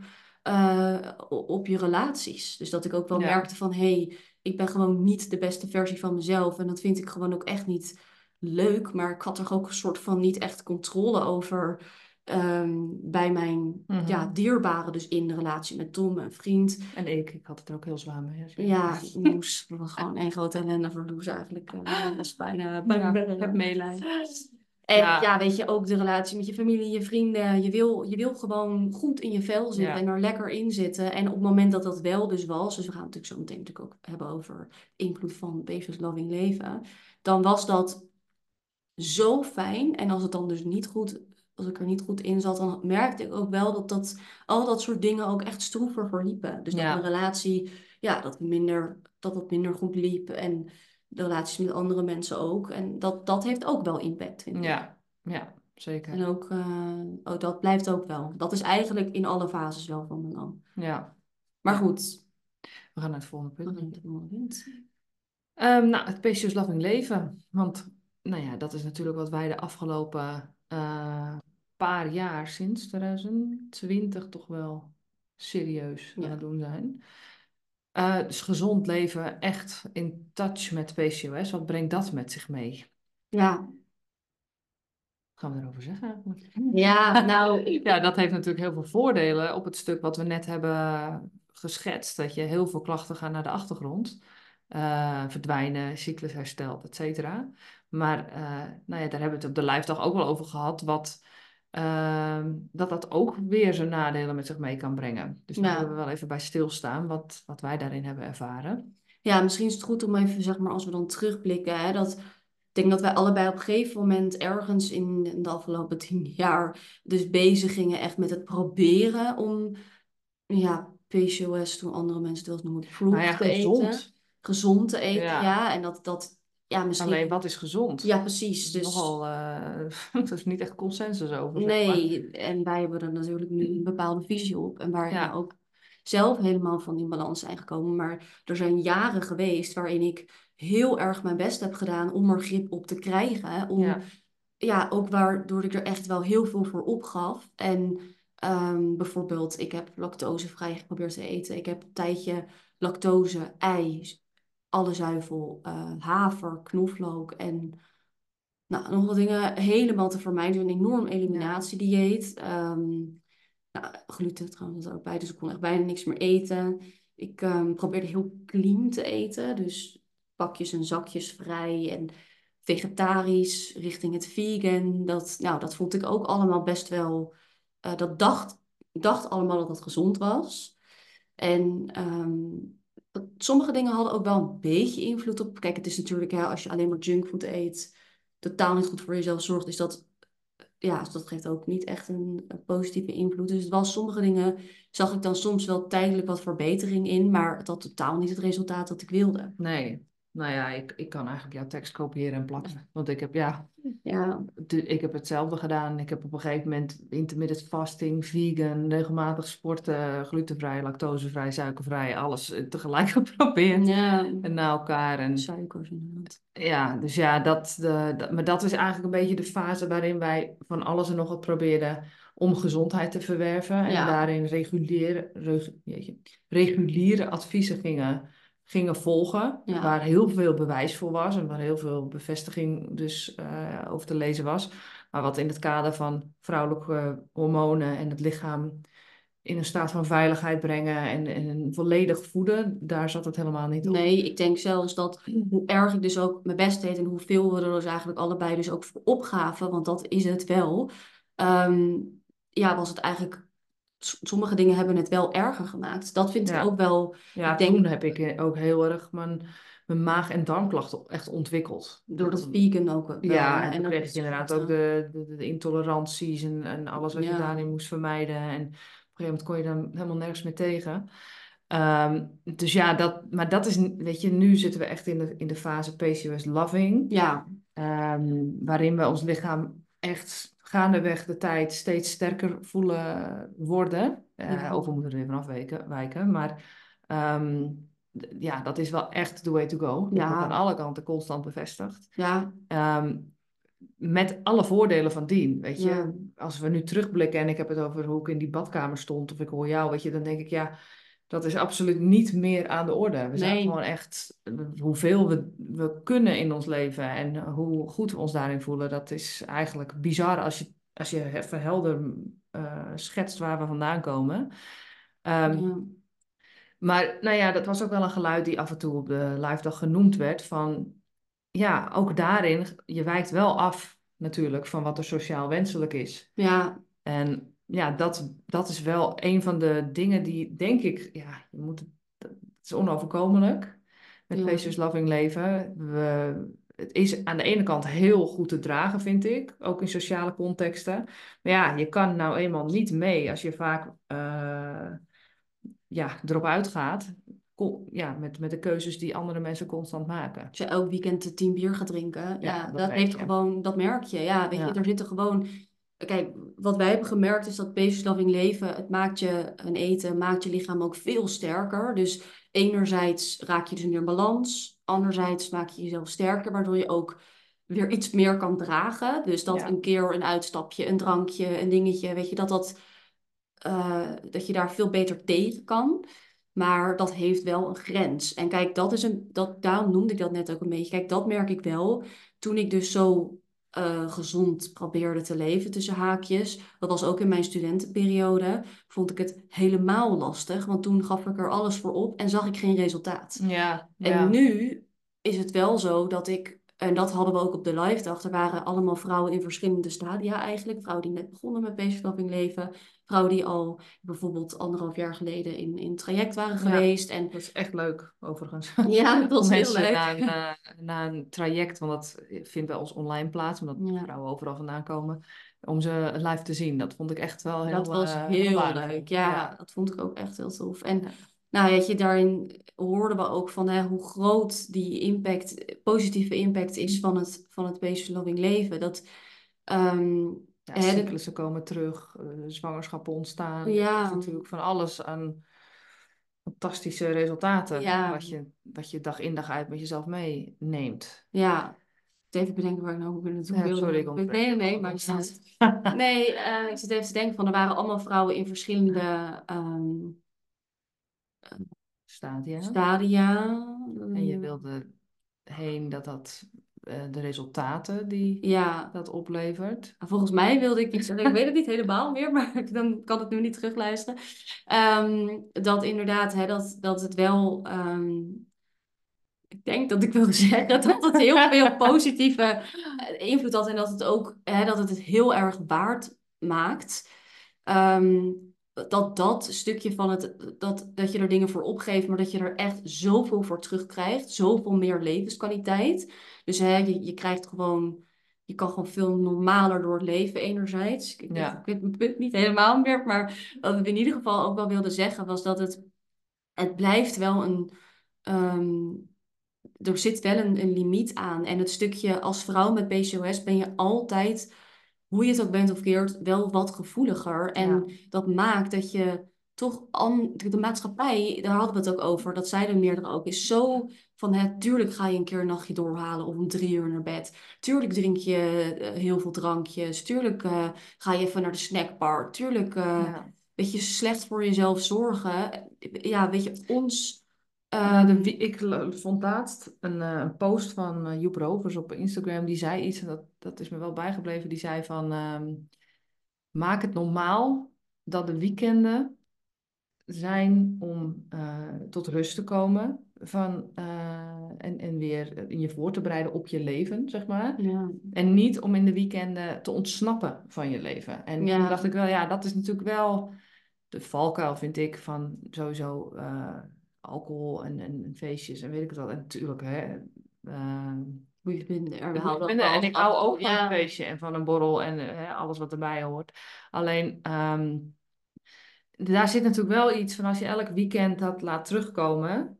uh, op je relaties. Dus dat ik ook wel merkte van... hé, hey, ik ben gewoon niet de beste versie van mezelf. En dat vind ik gewoon ook echt niet leuk. Maar ik had er ook een soort van niet echt controle over um, bij mijn mm ja, dierbaren. Dus in de relatie met Tom, mijn vriend. En ik, ik had het er ook heel zwaar mee. Ja, Moes. [laughs] gewoon één grote ellende voor Loes eigenlijk. Uh, dat is bijna, [laughs] bijna ja, heb meelijden. En ja. ja. weet je, ook de relatie met je familie, je vrienden. Je wil, je wil gewoon goed in je vel zitten en er lekker in zitten. En op het moment dat dat wel dus was, dus we gaan het natuurlijk zo meteen natuurlijk ook hebben over invloed van Bezos Loving Leven. Dan was dat zo fijn. En als het dan dus niet goed als ik er niet goed in zat, dan merkte ik ook wel dat, dat al dat soort dingen ook echt stroever verliepen. Dus dat mijn relatie, ja, dat, minder, dat het minder goed liep. En de relaties met andere mensen ook. En dat, dat heeft ook wel impact, vind ik. Ja, ja zeker. En ook, uh, oh, dat blijft ook wel. Dat is eigenlijk in alle fases wel van belang. Ja. Maar goed. We gaan naar het volgende punt. Het volgende punt. Um, nou, het Loving leven. Want, nou ja, dat is natuurlijk wat wij de afgelopen uh, paar jaar, sinds 2020 toch wel serieus aan het doen zijn. Uh, dus gezond leven, echt in touch met PCOS. Wat brengt dat met zich mee? Ja. Wat gaan we erover zeggen Ja, [laughs] nou... ja, dat heeft natuurlijk heel veel voordelen op het stuk wat we net hebben geschetst. Dat je heel veel klachten gaan naar de achtergrond. Uh, verdwijnen, cyclus herstelt, et cetera. Maar uh, nou ja, daar hebben we het op de live dag ook wel over gehad. Wat Ehm, dat dat ook weer zijn nadelen met zich mee kan brengen. Dus daar willen we wel even bij stilstaan, wat, wat wij daarin hebben ervaren. Ja, misschien is het goed om even, zeg maar, als we dan terugblikken, hè, dat ik denk dat wij allebei op een gegeven moment ergens in de afgelopen tien [laughs] jaar dus bezig gingen echt met het proberen om, ja, PCOS, toen andere mensen het wel noemen, vroeg nou te gezond. eten. Gezond te eten, ja. ja. En dat, dat ja, misschien... Alleen wat is gezond? Ja, precies. Dus... Nogal, [laughs] uh, er is niet echt consensus over. Nee, en wij hebben er natuurlijk nu een bepaalde visie op. En waar ja. ook zelf helemaal van in balans zijn gekomen. Maar er zijn jaren geweest waarin ik heel erg mijn best heb gedaan om er grip op te krijgen. Om, ja. ja, ook waardoor ik er echt wel heel veel voor opgaf. En um, bijvoorbeeld, ik heb lactosevrij geprobeerd te eten. Ik heb een tijdje lactose, ei, alle zuivel, uh, haver, knoflook en nou, nog wat dingen helemaal te vermijden. Een enorm eliminatiedieet. Um, nou, gluten trouwens er ook bij, dus ik kon echt bijna niks meer eten. Ik um, probeerde heel clean te eten, dus pakjes en zakjes vrij en vegetarisch richting het vegan. Dat, nou, dat vond ik ook allemaal best wel. Uh, dat dacht, dacht allemaal dat het gezond was. En um, sommige dingen hadden ook wel een beetje invloed op. Kijk, het is natuurlijk, ja, als je alleen maar junkfood eet, totaal niet goed voor jezelf zorgt, is dat, ja, dat geeft ook niet echt een, positieve invloed. Dus het was sommige dingen, zag ik dan soms wel tijdelijk wat verbetering in, maar het had totaal niet het resultaat dat ik wilde. Nee, nou ja, ik, ik kan eigenlijk jouw tekst kopiëren en plakken. Want ik heb, ja, ja. ik heb hetzelfde gedaan. Ik heb op een gegeven moment intermittent fasting, vegan, regelmatig sporten, glutenvrij, lactosevrij, suikervrij, alles tegelijk [laughs] geprobeerd. Ja. En na elkaar. En, Suikers inderdaad. Ja, dus ja, dat, de, dat, maar dat is eigenlijk een beetje de fase waarin wij van alles en nog wat probeerden om gezondheid te verwerven. En daarin reguliere, reguliere adviezen gingen gingen volgen. Waar heel veel bewijs voor was en waar heel veel bevestiging dus uh, over te lezen was. Maar wat in het kader van vrouwelijke hormonen en het lichaam in een staat van veiligheid brengen en, en volledig voeden, daar zat het helemaal niet op. Nee, ik denk zelfs dat hoe erg ik dus ook mijn best deed en hoeveel we er dus eigenlijk allebei dus ook voor opgaven, want dat is het wel. Um, ja, was het eigenlijk sommige dingen hebben het wel erger gemaakt. Dat vind ik ook wel. Ja, ik denk, toen heb ik eh, ook heel erg mijn, mijn maag- en darmklachten echt ontwikkeld. Door dat vegan ook. Wel, ja, en, en dan kreeg ik inderdaad ook de, de, de, intoleranties en, en alles wat je daarin moest vermijden. En op een gegeven moment kon je dan helemaal nergens meer tegen. Ehm, dus ja, dat, maar dat is, weet je, nu zitten we echt in de, in de fase PCOS loving. Ja. Um, waarin we ons lichaam echt gaandeweg de tijd steeds sterker voelen worden. Uh, ja. Over moeten er even afwijken, wijken. Maar ehm, ja, dat is wel echt the way to go. Dat wordt aan alle kanten constant bevestigd. Ja. Ehm, met alle voordelen van dien. Weet je, als we nu terugblikken en ik heb het over hoe ik in die badkamer stond, of ik hoor jou, weet je, dan denk ik ja dat is absoluut niet meer aan de orde. We zijn gewoon echt hoeveel we, we kunnen in ons leven en hoe goed we ons daarin voelen. Dat is eigenlijk bizar als je, als je even helder uh, schetst waar we vandaan komen. Ehm, maar nou ja, dat was ook wel een geluid die af en toe op de live dag genoemd werd. Van ja, ook daarin, je wijkt wel af natuurlijk van wat er sociaal wenselijk is. Ja. En ja, dat, dat is wel een van de dingen die, denk ik, ja, je moet, het is onoverkomelijk met ja. Loving leven. We, het is aan de ene kant heel goed te dragen, vind ik, ook in sociale contexten. Maar ja, je kan nou eenmaal niet mee als je vaak uh, ja, erop uitgaat. Ja, met, met de keuzes die andere mensen constant maken. Als je elk weekend tien bier gaat drinken, ja, dat, heeft gewoon, dat merk je. Ja, weet je, er zitten gewoon Kijk, wat wij hebben gemerkt is dat loving leven, het maakt je een eten, maakt je lichaam ook veel sterker. Dus enerzijds raak je dus meer balans, anderzijds maak je jezelf sterker, waardoor je ook weer iets meer kan dragen. Dus dat een keer een uitstapje, een drankje, een dingetje, weet je, dat, dat, uh, dat je daar veel beter tegen kan. Maar dat heeft wel een grens. En kijk, dat is een, dat, daarom noemde ik dat net ook een beetje. Kijk, dat merk ik wel. Toen ik dus zo uh, gezond probeerde te leven tussen haakjes. Dat was ook in mijn studentenperiode. Vond ik het helemaal lastig, want toen gaf ik er alles voor op en zag ik geen resultaat. Ja, En nu is het wel zo dat ik, en dat hadden we ook op de live dag, er waren allemaal vrouwen in verschillende stadia eigenlijk. Vrouwen die net begonnen met basislapping leven, vrouwen die al bijvoorbeeld anderhalf jaar geleden in, in traject waren geweest. En, dat is echt leuk, overigens. Ja, dat [laughs] was heel leuk. Na, na, na, een traject, want dat vindt bij ons online plaats, omdat vrouwen overal vandaan komen, om ze live te zien. Dat vond ik echt wel heel Dat was uh, heel leuk, ja, Dat vond ik ook echt heel tof. En nou, weet je, daarin hoorden we ook van hè, hoe groot die impact, positieve impact is van het, van het Peace Loving leven. Dat... Um, ja, cyclussen komen terug, uh, zwangerschappen ontstaan. Ja. natuurlijk van alles aan fantastische resultaten. Ja. Wat, je, wat je dag in dag uit met jezelf meeneemt. Ja. Even bedenken waar ik nou naartoe wil. Sorry, ik Nee, nee, maar staat... nee, uh, ik zit even te denken van er waren allemaal vrouwen in verschillende um, stadia. stadia. En je wilde heen dat dat eh, de resultaten die ja. dat oplevert. Volgens mij wilde ik iets ik weet het niet helemaal meer, [laughs] maar dan kan het nu niet terugluisteren. Um, dat inderdaad, hè, dat, dat het wel. Ehm, ik denk dat ik wilde [laughs] zeggen dat het heel veel [laughs] positieve eh, invloed had en dat het ook hè, dat het het heel erg waard maakt. Um, dat dat stukje van het, dat, dat je er dingen voor opgeeft, maar dat je er echt zoveel voor terugkrijgt, zoveel meer levenskwaliteit. Dus hè, je, je krijgt gewoon, je kan gewoon veel normaler door het leven enerzijds. Ik, ja. ik weet mijn punt niet helemaal meer, maar wat ik in ieder geval ook wel wilde zeggen was dat het, het blijft wel een, ehm, er zit wel een, een limiet aan. En het stukje als vrouw met PCOS ben je altijd hoe je het ook bent of keert, wel wat gevoeliger. En dat maakt dat je toch an, de maatschappij, daar hadden we het ook over, dat zei er meerdere ook, is zo van hè, tuurlijk ga je een keer een nachtje doorhalen of om drie uur naar bed. Tuurlijk drink je eh, heel veel drankjes. Tuurlijk uh, ga je even naar de snackbar. Tuurlijk uh, weet je, slecht voor jezelf zorgen. Ja, weet je, ons uh, de, ik vond laatst een, uh, een post van uh, Joep Rovers op Instagram. Die zei iets, en dat, dat is me wel bijgebleven. Die zei van, ehm, maak het normaal dat de weekenden zijn om tot rust te komen. Van, en, en weer in je voor te bereiden op je leven, zeg maar. Ja. En niet om in de weekenden te ontsnappen van je leven. En ja. toen dacht ik wel, ja, dat is natuurlijk wel de valkuil, vind ik, van sowieso alcohol en, en, feestjes en weet ik het wel. En natuurlijk, hè. Uh, moet je vinden. Er en ik hou ook van een feestje en van een borrel en uh, alles wat erbij hoort. Alleen, um, daar zit natuurlijk wel iets van als je elk weekend dat laat terugkomen.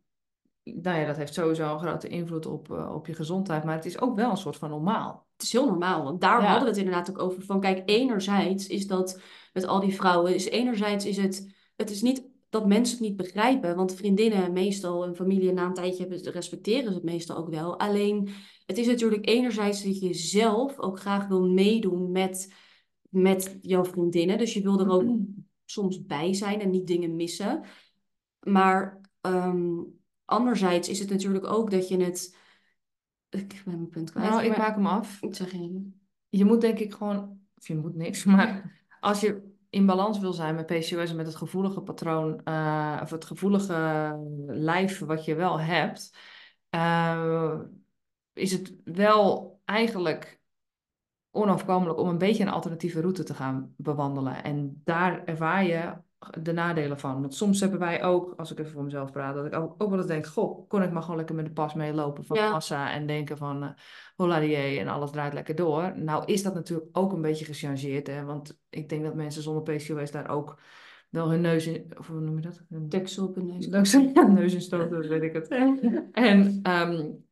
nou ja, dat heeft sowieso een grote invloed op, uh, op je gezondheid. Maar het is ook wel een soort van normaal. Het is heel normaal. Want daar hadden we het inderdaad ook over. Van kijk, enerzijds is dat met al die vrouwen. Is enerzijds is het. Het is niet dat mensen het niet begrijpen. Want vriendinnen meestal en familie na een tijdje hebben, respecteren ze het meestal ook wel. Alleen het is natuurlijk enerzijds dat je zelf ook graag wil meedoen met, met jouw vriendinnen. Dus je wil er ook soms bij zijn en niet dingen missen. Maar um, anderzijds is het natuurlijk ook dat je het. Ik ben mijn punt kwijt. Nou, ik maak hem af. Ik zeg je. Je moet denk ik gewoon. Of je moet niks, [laughs] maar als je in balans wil zijn met PCOS en met het gevoelige patroon, uh, of het gevoelige lijf wat je wel hebt, uh, is het wel eigenlijk onafkomelijk om een beetje een alternatieve route te gaan bewandelen. En daar ervaar je de nadelen van. Want soms hebben wij ook, als ik even voor mezelf praat, dat ik ook, ook wel eens denk, goh, kon ik maar gewoon lekker met de pas meelopen van ja. massa en denken van uh, holladier en alles draait lekker door. Nou is dat natuurlijk ook een beetje gechangeerd, hè, want ik denk dat mensen zonder PCOS daar ook wel hun neus in, of hoe noem je dat? Een deksel op hun neus. [laughs] Deksel, ja, neus in stoten, weet ik het. en, um,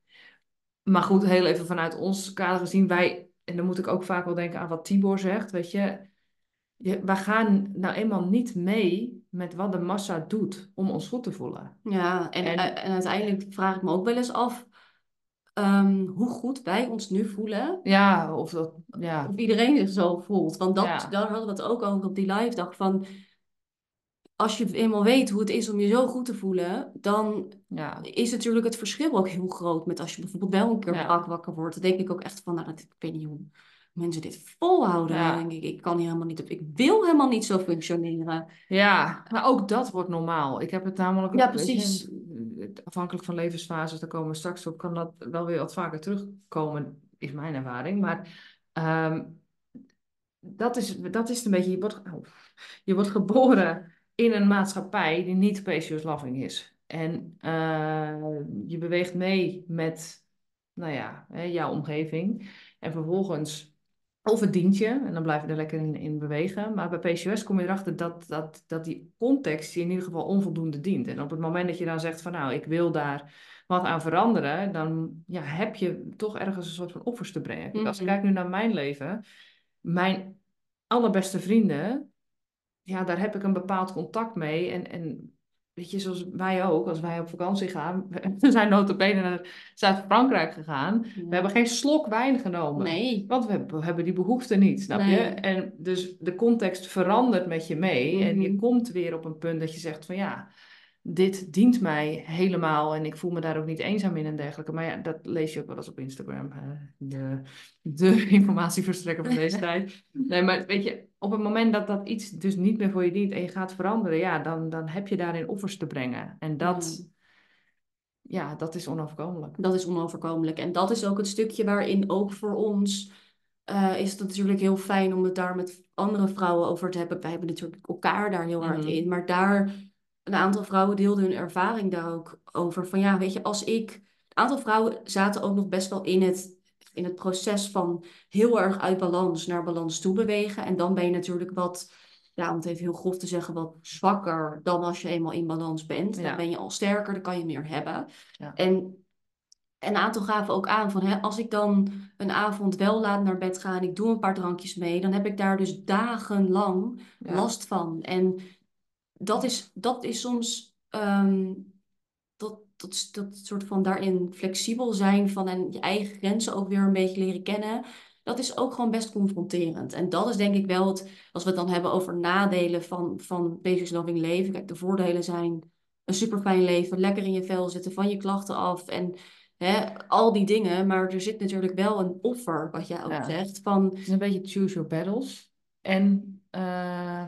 maar goed, heel even vanuit ons kader gezien, wij, en dan moet ik ook vaak wel denken aan wat Tibor zegt, weet je, we gaan nou eenmaal niet mee met wat de massa doet om ons goed te voelen. Ja, en, en, en uiteindelijk vraag ik me ook wel eens af um, hoe goed wij ons nu voelen. Ja, of, dat, ja. of iedereen zich zo voelt. Want dat, ja. daar hadden we het ook over op die live dag. Van, als je eenmaal weet hoe het is om je zo goed te voelen, dan ja. is natuurlijk het verschil ook heel groot met als je bijvoorbeeld wel een keer ja. wakker wordt. Dan denk ik ook echt van, nou, dat, ik weet niet hoe mensen dit volhouden. Ja. denk ik, ik kan hier helemaal niet op. Ik wil helemaal niet zo functioneren. Ja, maar ook dat wordt normaal. Ik heb het namelijk. Ja, precies. afhankelijk van levensfases, daar komen we straks op, kan dat wel weer wat vaker terugkomen, is mijn ervaring. Maar um, dat, is, dat is een beetje. Je wordt, oh, je wordt geboren in een maatschappij die niet spacious loving is. En uh, je beweegt mee met, nou ja, hè, jouw omgeving. En vervolgens of het dient je, en dan blijf je er lekker in, in bewegen. Maar bij PCOS kom je erachter dat, dat, dat die context je in ieder geval onvoldoende dient. En op het moment dat je dan zegt van nou, ik wil daar wat aan veranderen, dan ja, heb je toch ergens een soort van offers te brengen. Als ik mhm. kijk nu naar mijn leven, mijn allerbeste vrienden, ja, daar heb ik een bepaald contact mee. En, en weet je, zoals wij ook, als wij op vakantie gaan, [laughs] we zijn notabene naar Zuid-Frankrijk gegaan. We hebben geen slok wijn genomen. Nee. Want we hebben, we hebben die behoefte niet, snap je? En dus de context verandert met je mee. En je mhm. komt weer op een punt dat je zegt van ja, dit dient mij helemaal en ik voel me daar ook niet eenzaam in en dergelijke. Maar ja, dat lees je ook wel eens op Instagram. De, de [laughs] informatieverstrekker van deze [laughs] tijd. Nee, maar weet je, op het moment dat dat iets dus niet meer voor je dient en je gaat veranderen, ja, dan, dan heb je daarin offers te brengen. En dat, ja, dat is onoverkomelijk. Dat is onoverkomelijk. En dat is ook het stukje waarin ook voor ons uh, is het natuurlijk heel fijn om het daar met andere vrouwen over te hebben. Wij hebben natuurlijk elkaar daar heel hard mhm. in, maar daar een aantal vrouwen deelden hun ervaring daar ook over. Van ja, weet je, als ik. Een aantal vrouwen zaten ook nog best wel in het, in het proces van heel erg uit balans naar balans toe bewegen. En dan ben je natuurlijk wat, ja, om het even heel grof te zeggen, wat zwakker dan als je eenmaal in balans bent. Dan ben je al sterker, dan kan je meer hebben. Ja. En een aantal gaven ook aan van hè, als ik dan een avond wel laat naar bed ga en ik doe een paar drankjes mee, dan heb ik daar dus dagenlang last van. En dat is, dat is soms um, dat, dat, dat soort van daarin flexibel zijn van en je eigen grenzen ook weer een beetje leren kennen. Dat is ook gewoon best confronterend. En dat is denk ik wel het, als we het dan hebben over nadelen van, van loving leven. Kijk, de voordelen zijn een super fijn leven, lekker in je vel zitten, van je klachten af en hè, al die dingen. Maar er zit natuurlijk wel een offer, wat jij ook zegt. Van, het is een beetje choose your battles. En uh,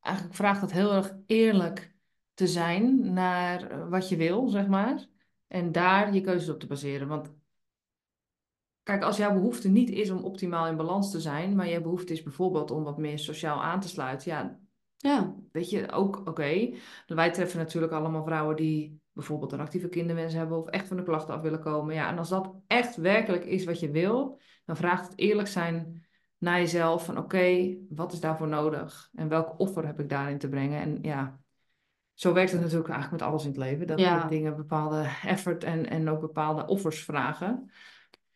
eigenlijk vraagt het heel erg eerlijk te zijn naar wat je wil, zeg maar. En daar je keuzes op te baseren. Want kijk, als jouw behoefte niet is om optimaal in balans te zijn, maar jouw behoefte is bijvoorbeeld om wat meer sociaal aan te sluiten, ja, ja. weet je, ook oké. Wij treffen natuurlijk allemaal vrouwen die bijvoorbeeld een actieve kinderwens hebben of echt van de klachten af willen komen. Ja, en als dat echt werkelijk is wat je wil, dan vraagt het eerlijk zijn naar jezelf van oké, wat is daarvoor nodig? En welk offer heb ik daarin te brengen? En ja, zo werkt het natuurlijk eigenlijk met alles in het leven. Dat ja. dingen bepaalde effort en, en ook bepaalde offers vragen.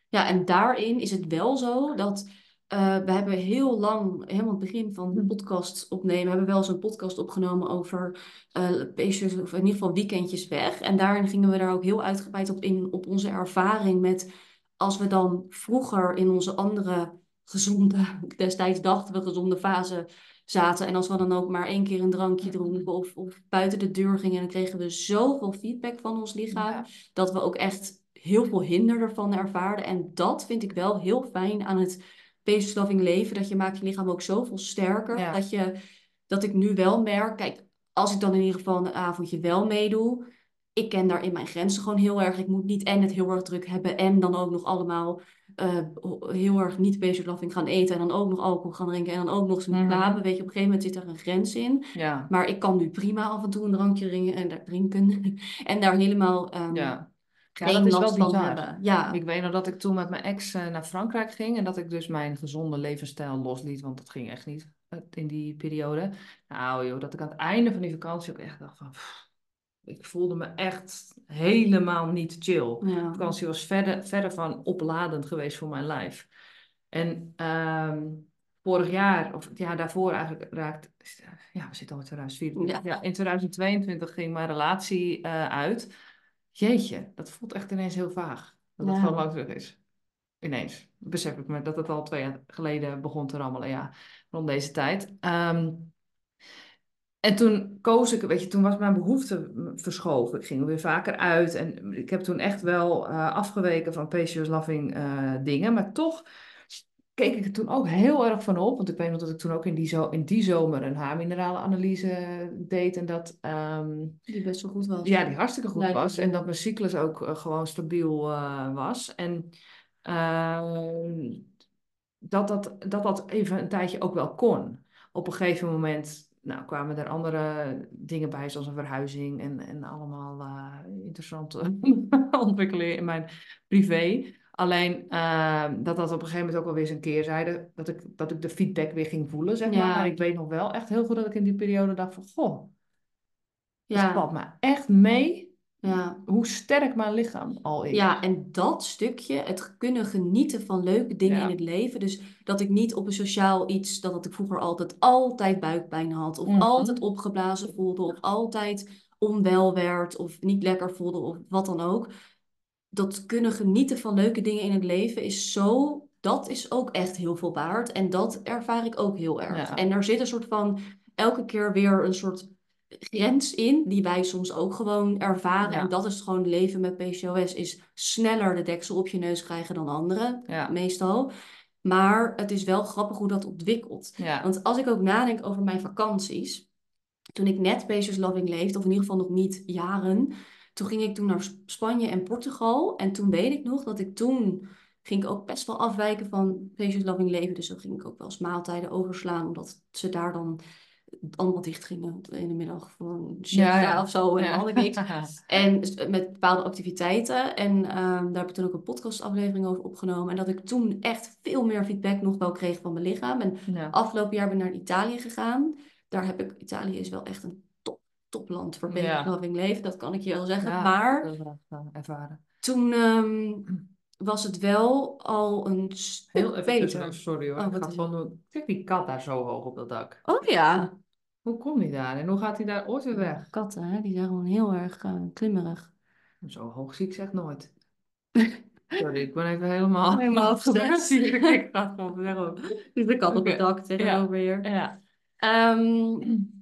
Ja, en daarin is het wel zo dat uh, we hebben heel lang, helemaal het begin van de hm. podcast opnemen, hebben we wel zo'n podcast opgenomen over uh, of in ieder geval weekendjes weg. En daarin gingen we daar ook heel uitgebreid op in, op onze ervaring met als we dan vroeger in onze andere gezonde, [laughs] destijds dachten we gezonde fase zaten. En als we dan ook maar één keer een drankje dronken of, of buiten de deur gingen, dan kregen we zoveel feedback van ons lichaam. Dat we ook echt heel veel hinder ervan ervaarden. En dat vind ik wel heel fijn aan het peesverslaving leven. Dat je maakt je lichaam ook zoveel sterker. Dat, je, dat ik nu wel merk, kijk, als ik dan in ieder geval een avondje wel meedoe. Ik ken daar in mijn grenzen gewoon heel erg. Ik moet niet en het heel erg druk hebben en dan ook nog allemaal uh, heel erg niet peesverslaving gaan eten. En dan ook nog alcohol gaan drinken en dan ook nog eens mm -hmm. Weet je, op een gegeven moment zit er een grens in. Ja. Maar ik kan nu prima af en toe een drankje drinken en daar drinken. [laughs] en daar helemaal um, ja. Ja, dat is wel bizar. Ja. Ik weet nog dat ik toen met mijn ex uh, naar Frankrijk ging en dat ik dus mijn gezonde levensstijl losliet, want dat ging echt niet uh, in die periode. Nou joh, dat ik aan het einde van die vakantie ook echt dacht van, pff, ik voelde me echt helemaal niet chill. Ja. De vakantie was verder, verder van opladend geweest voor mijn lijf. En um, vorig jaar, of ja, daarvoor eigenlijk raakt, ja, we zitten al in 2024. Ja. ja in 2022 ging mijn relatie uh, uit jeetje, dat voelt echt ineens heel vaag. Dat het gewoon lang terug is. Ineens besef ik me dat het al twee jaar geleden begon te rammelen, ja, rond deze tijd. Ehm, en toen koos ik, weet je, toen was mijn behoefte verschoven. Ik ging weer vaker uit en ik heb toen echt wel uh, afgeweken van Patience Loving uh, dingen, maar toch keek ik er toen ook heel erg van op. Want ik weet nog dat ik toen ook in die, zo in die zomer een haarmineralenanalyse deed. En dat... Um, die best wel goed was. Ja, die hartstikke goed was. En dat mijn cyclus ook uh, gewoon stabiel was. En uh, dat, dat, dat dat even een tijdje ook wel kon. Op een gegeven moment nou, kwamen er andere dingen bij, zoals een verhuizing en, en allemaal uh, interessante [laughs] ontwikkelingen in mijn privé. Alleen uh, dat dat op een gegeven moment ook wel weer eens een keer zeiden, dat ik, dat ik de feedback weer ging voelen, zeg maar. Maar ik weet nog wel echt heel goed dat ik in die periode dacht van, goh, ja. dat valt me echt mee ja. hoe sterk mijn lichaam al is. Ja, en dat stukje, het kunnen genieten van leuke dingen in het leven. Dus dat ik niet op een sociaal iets, dat ik vroeger altijd, altijd buikpijn had. Of mhm. altijd opgeblazen voelde. Of altijd onwel werd. Of niet lekker voelde. Of wat dan ook dat kunnen genieten van leuke dingen in het leven is zo. Dat is ook echt heel veel waard. En dat ervaar ik ook heel erg. En er zit een soort van elke keer weer een soort grens in, die wij soms ook gewoon ervaren. En dat is gewoon leven met PCOS, is sneller de deksel op je neus krijgen dan anderen, meestal. Maar het is wel grappig hoe dat ontwikkelt. Want als ik ook nadenk over mijn vakanties, toen ik net PCOS Loving leefde, of in ieder geval nog niet jaren, toen ging ik toen naar Spanje en Portugal. En toen weet ik nog dat ik toen ging ik ook best wel afwijken van Patience Loving Leven. Dus dan ging ik ook wel eens maaltijden overslaan, omdat ze daar dan allemaal dicht gingen in de middag voor een ja, of zo en al niks. [laughs] en met bepaalde activiteiten. En ehm, daar heb ik toen ook een podcastaflevering over opgenomen. En dat ik toen echt veel meer feedback nog wel kreeg van mijn lichaam. En afgelopen jaar ben ik naar Italië gegaan. Daar heb ik, Italië is wel echt een topland voor loving leven, dat kan ik je wel zeggen. maar ervaren. toen ehm, was het wel al een stuk Heel beter. sorry hoor, oh, ik ga gewoon Kijk die kat daar zo hoog op dat dak. Oh ja. Hoe komt hij daar en hoe gaat hij daar ooit weer weg? Katten, hè? die zijn gewoon heel erg uh, klimmerig. Zo hoog zie ik zeg nooit. [laughs] Sorry, ik ben even helemaal... Helemaal [laughs] afgezet. [laughs] ik ga gewoon zeggen. Dus de kat op het dak tegenover hier. Ja. Um, [clears throat]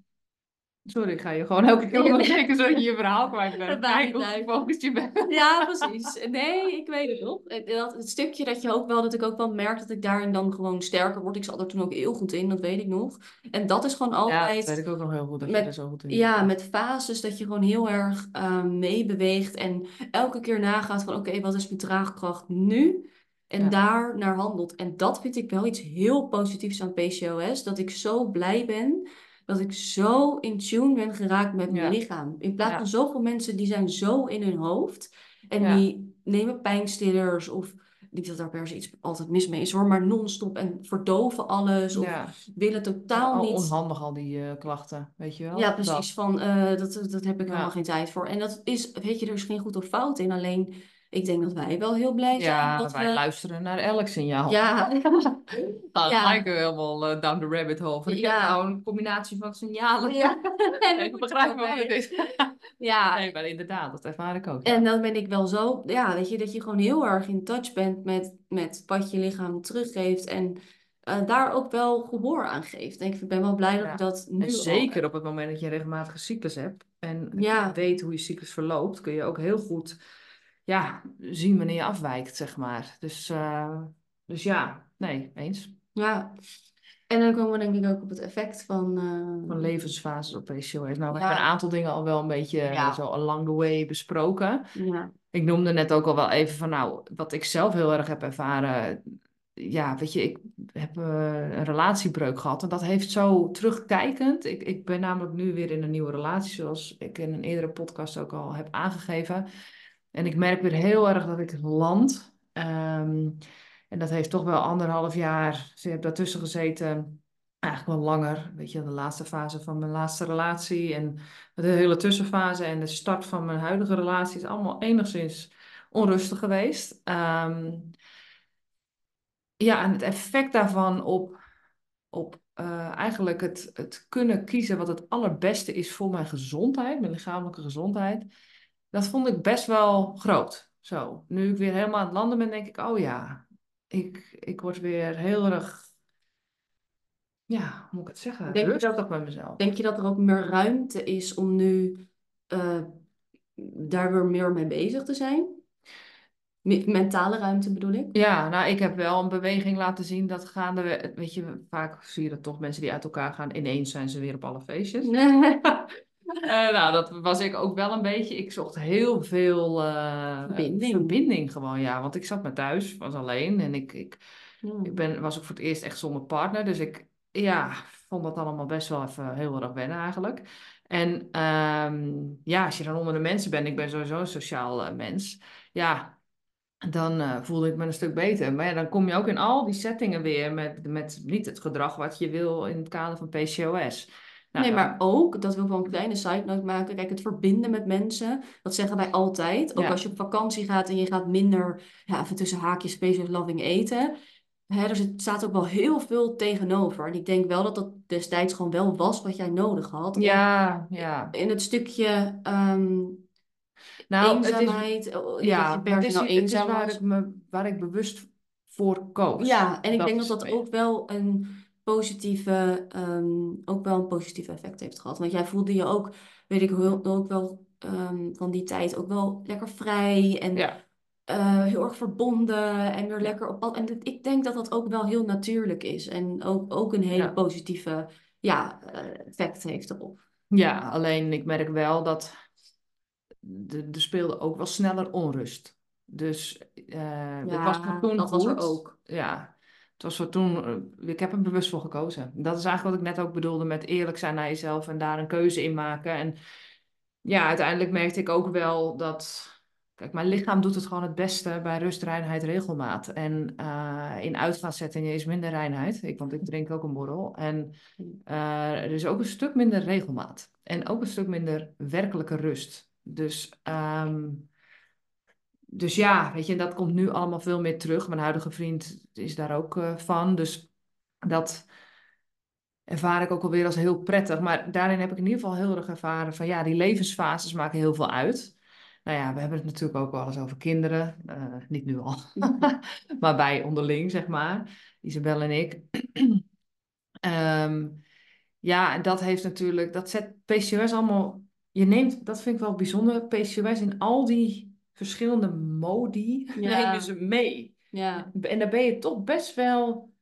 Sorry, ik ga je gewoon elke keer onderbreken zodat je je verhaal kwijt bent. [laughs] Kijk hoe gefocust je bent. Ja, precies. Nee, ik weet het nog. Dat, het stukje dat je ook wel, dat ik ook wel merk dat ik daarin dan gewoon sterker word. Ik zat er toen ook heel goed in, dat weet ik nog. En dat is gewoon altijd... Ja, dat weet ik ook nog heel goed, dat met, je er zo goed in Ja, met fases dat je gewoon heel erg uh, meebeweegt. En elke keer nagaat van, oké, wat is mijn draagkracht nu? En daar naar handelt. En dat vind ik wel iets heel positiefs aan PCOS. Dat ik zo blij ben dat ik zo in tune ben geraakt met mijn lichaam. In plaats van zoveel mensen die zijn zo in hun hoofd. En die nemen pijnstillers of niet dat daar per se iets altijd mis mee is hoor, maar non-stop en verdoven alles. Of willen totaal ja, niet. Onhandig al die uh, klachten, weet je wel? Ja, precies. Van uh, dat, dat heb ik helemaal geen tijd voor. En dat is, weet je, er is geen goed of fout in. Alleen ik denk dat wij wel heel blij zijn. Ja, dat wij we... luisteren naar elk signaal. Ja. [laughs] nou, [laughs] ja. lijken we helemaal uh, down the rabbit hole. Ja. nou een combinatie van signalen. Ja. [laughs] en ik begrijp wat het is. ja. Nee, maar inderdaad, dat ervaar ik ook. En dan ben ik wel zo, ja, weet je, dat je gewoon heel erg in touch bent met, met wat je lichaam teruggeeft. En uh, daar ook wel gehoor aan geeft. En ik ben wel blij dat ik dat nu en zeker op het moment dat je een regelmatige cyclus hebt en weet hoe je cyclus verloopt, kun je ook heel goed ja, zien wanneer je afwijkt, zeg maar. Dus, uh, dus ja, nee, eens. Ja, en dan komen we denk ik ook op het effect van... Uh... Van levensfases op PCOS. Nou, we hebben een aantal dingen al wel een beetje ja. zo along the way besproken. Ja. Ik noemde net ook al wel even van, nou, wat ik zelf heel erg heb ervaren... Ja, weet je, ik heb uh, een relatiebreuk gehad en dat heeft zo terugkijkend. Ik, ik ben namelijk nu weer in een nieuwe relatie, zoals ik in een eerdere podcast ook al heb aangegeven. En ik merk weer heel erg dat ik land. Um, en dat heeft toch wel anderhalf jaar. Ze heb daartussen gezeten. Eigenlijk wel langer. Weet je, de laatste fase van mijn laatste relatie. En de hele tussenfase en de start van mijn huidige relatie is allemaal enigszins onrustig geweest. Um, ja, en het effect daarvan op, op uh, eigenlijk het, het kunnen kiezen wat het allerbeste is voor mijn gezondheid, mijn lichamelijke gezondheid dat vond ik best wel groot. Zo, nu ik weer helemaal aan het landen ben, denk ik, oh ja, ik, ik word weer heel erg, ja, hoe moet ik het zeggen, denk rustig dat, bij mezelf. Denk je dat er ook meer ruimte is om nu uh, daar weer meer mee bezig te zijn? Mentale ruimte bedoel ik? Ja, nou, ik heb wel een beweging laten zien dat gaande, weet je, vaak zie je dat toch mensen die uit elkaar gaan, ineens zijn ze weer op alle feestjes. [laughs] Uh, nou, dat was ik ook wel een beetje. Ik zocht heel veel uh, verbinding. verbinding gewoon, ja. Want ik zat maar thuis, was alleen. En ik, ik, ik ben, was ook voor het eerst echt zonder partner. Dus ik ja, vond dat allemaal best wel even heel erg wennen eigenlijk. En um, ja, als je dan onder de mensen bent, ik ben sowieso een sociaal uh, mens. Ja, dan uh, voelde ik me een stuk beter. Maar ja, dan kom je ook in al die settingen weer met, met niet het gedrag wat je wil in het kader van PCOS. Nou, nee, maar ook, dat wil ik wel een kleine side note maken. Kijk, het verbinden met mensen, dat zeggen wij altijd. Ook als je op vakantie gaat en je gaat minder, ja, even tussen haakjes, space loving eten. Hè, er staat ook wel heel veel tegenover. En ik denk wel dat dat destijds gewoon wel was wat jij nodig had. Ja, ja. In het stukje um, nou, eenzaamheid. Het is, ja, het is, nou eenzaam het is waar, ik me, waar ik bewust voor koos. Ja, en ik denk dat dat ook wel een positieve, um, ook wel een positief effect heeft gehad. Want jij voelde je ook, weet ik ook wel um, van die tijd, ook wel lekker vrij en ja. uh, heel erg verbonden en weer lekker op. En ik denk dat dat ook wel heel natuurlijk is en ook, ook een hele ja. positieve ja, uh, effect heeft erop. Ja, alleen ik merk wel dat er speelde ook wel sneller onrust. Dus uh, ja, was toen dat goed. was er ook. Ja, was toen, eh, ik heb er bewust voor gekozen. Dat is eigenlijk wat ik net ook bedoelde met eerlijk zijn naar jezelf en daar een keuze in maken. En ja, uiteindelijk merkte ik ook wel dat, kijk, mijn lichaam doet het gewoon het beste bij rust, reinheid, regelmaat. En uh, in uitgaanszettingen is minder reinheid, ik, want ik drink ook een borrel. En uh, er is ook een stuk minder regelmaat. En ook een stuk minder werkelijke rust. Dus um, dus ja, weet je, dat komt nu allemaal veel meer terug. Mijn huidige vriend is daar ook uh, van. Dus dat ervaar ik ook alweer als heel prettig. Maar daarin heb ik in ieder geval heel erg ervaren van ja, die levensfases maken heel veel uit. Nou ja, we hebben het natuurlijk ook wel eens over kinderen. Uh, niet nu al, [laughs] [laughs] maar bij onderling, zeg maar. Isabel en ik. um, [clears throat] ja, en dat heeft natuurlijk, dat zet PCOS allemaal. Je neemt, dat vind ik wel bijzonder, PCOS in al die verschillende modi ja. nemen ze mee. Ja. En dan ben je toch best wel.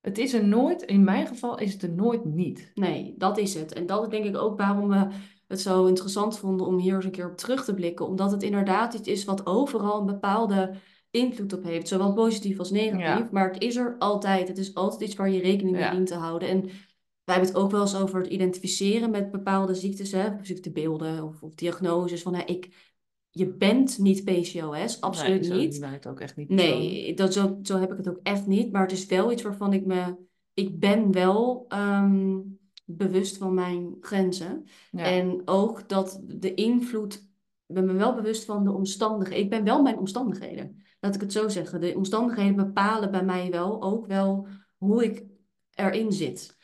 Het is er nooit, in mijn geval is het er nooit niet. Nee, dat is het. En dat is denk ik ook waarom we het zo interessant vonden om hier eens een keer op terug te blikken. Omdat het inderdaad iets is wat overal een bepaalde invloed op heeft. Zowel positief als negatief. Maar het is er altijd. Het is altijd iets waar je rekening mee dient te houden. En wij hebben het ook wel eens over het identificeren met bepaalde ziektes. Hè? Ziektebeelden of, of diagnoses. Van, hè, ik je bent niet PCOS, absoluut nee, niet. Nee, het ook echt niet. Nee, dat, zo, zo heb ik het ook echt niet. Maar het is wel iets waarvan ik me... Ik ben wel ehm, bewust van mijn grenzen. En ook dat de invloed... Ik ben me wel bewust van de omstandigheden. Ik ben wel mijn omstandigheden. Laat ik het zo zeggen. De omstandigheden bepalen bij mij wel ook wel hoe ik erin zit.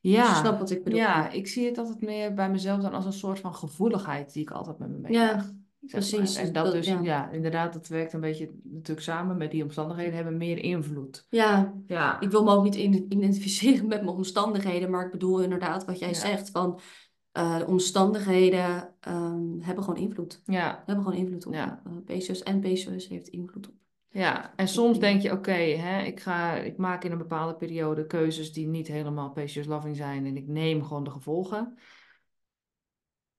Ja, snap wat ik bedoel. Ja, ik zie het altijd meer bij mezelf dan als een soort van gevoeligheid die ik altijd met me meedraag. Ja, precies. En dat, dus, ja. inderdaad, dat werkt een beetje natuurlijk samen met die omstandigheden, hebben meer invloed. Ja, ja. ik wil me ook niet identificeren met mijn omstandigheden, maar ik bedoel inderdaad wat jij zegt van uh, de omstandigheden um, hebben gewoon invloed. Ja. Hebben gewoon invloed op. Ja. Uh, PCOS en PCOS heeft invloed op. Ja, en soms denk je, oké, hè, ik ga, ik maak in een bepaalde periode keuzes die niet helemaal PCOS loving zijn en ik neem gewoon de gevolgen.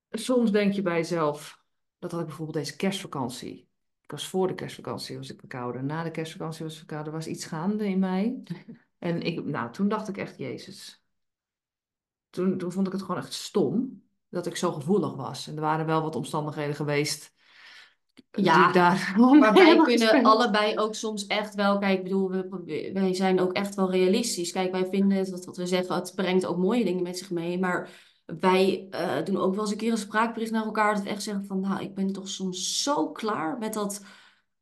Soms denk je bij jezelf, dat had ik bijvoorbeeld deze kerstvakantie. Ik was voor de kerstvakantie was ik verkouden. Na de kerstvakantie was ik verkouden. Er was iets gaande in mij. [laughs] En ik, nou, toen dacht ik echt, Jezus. Toen, toen vond ik het gewoon echt stom dat ik zo gevoelig was. En er waren wel wat omstandigheden geweest ja, daar [laughs] maar wij kunnen allebei ook soms echt wel, kijk, ik bedoel, we, wij zijn ook echt wel realistisch. Kijk, wij vinden dat wat we zeggen, het brengt ook mooie dingen met zich mee, maar wij uh, doen ook wel eens een keer een spraakbericht naar elkaar, dat we echt zeggen van, nou, ik ben toch soms zo klaar met dat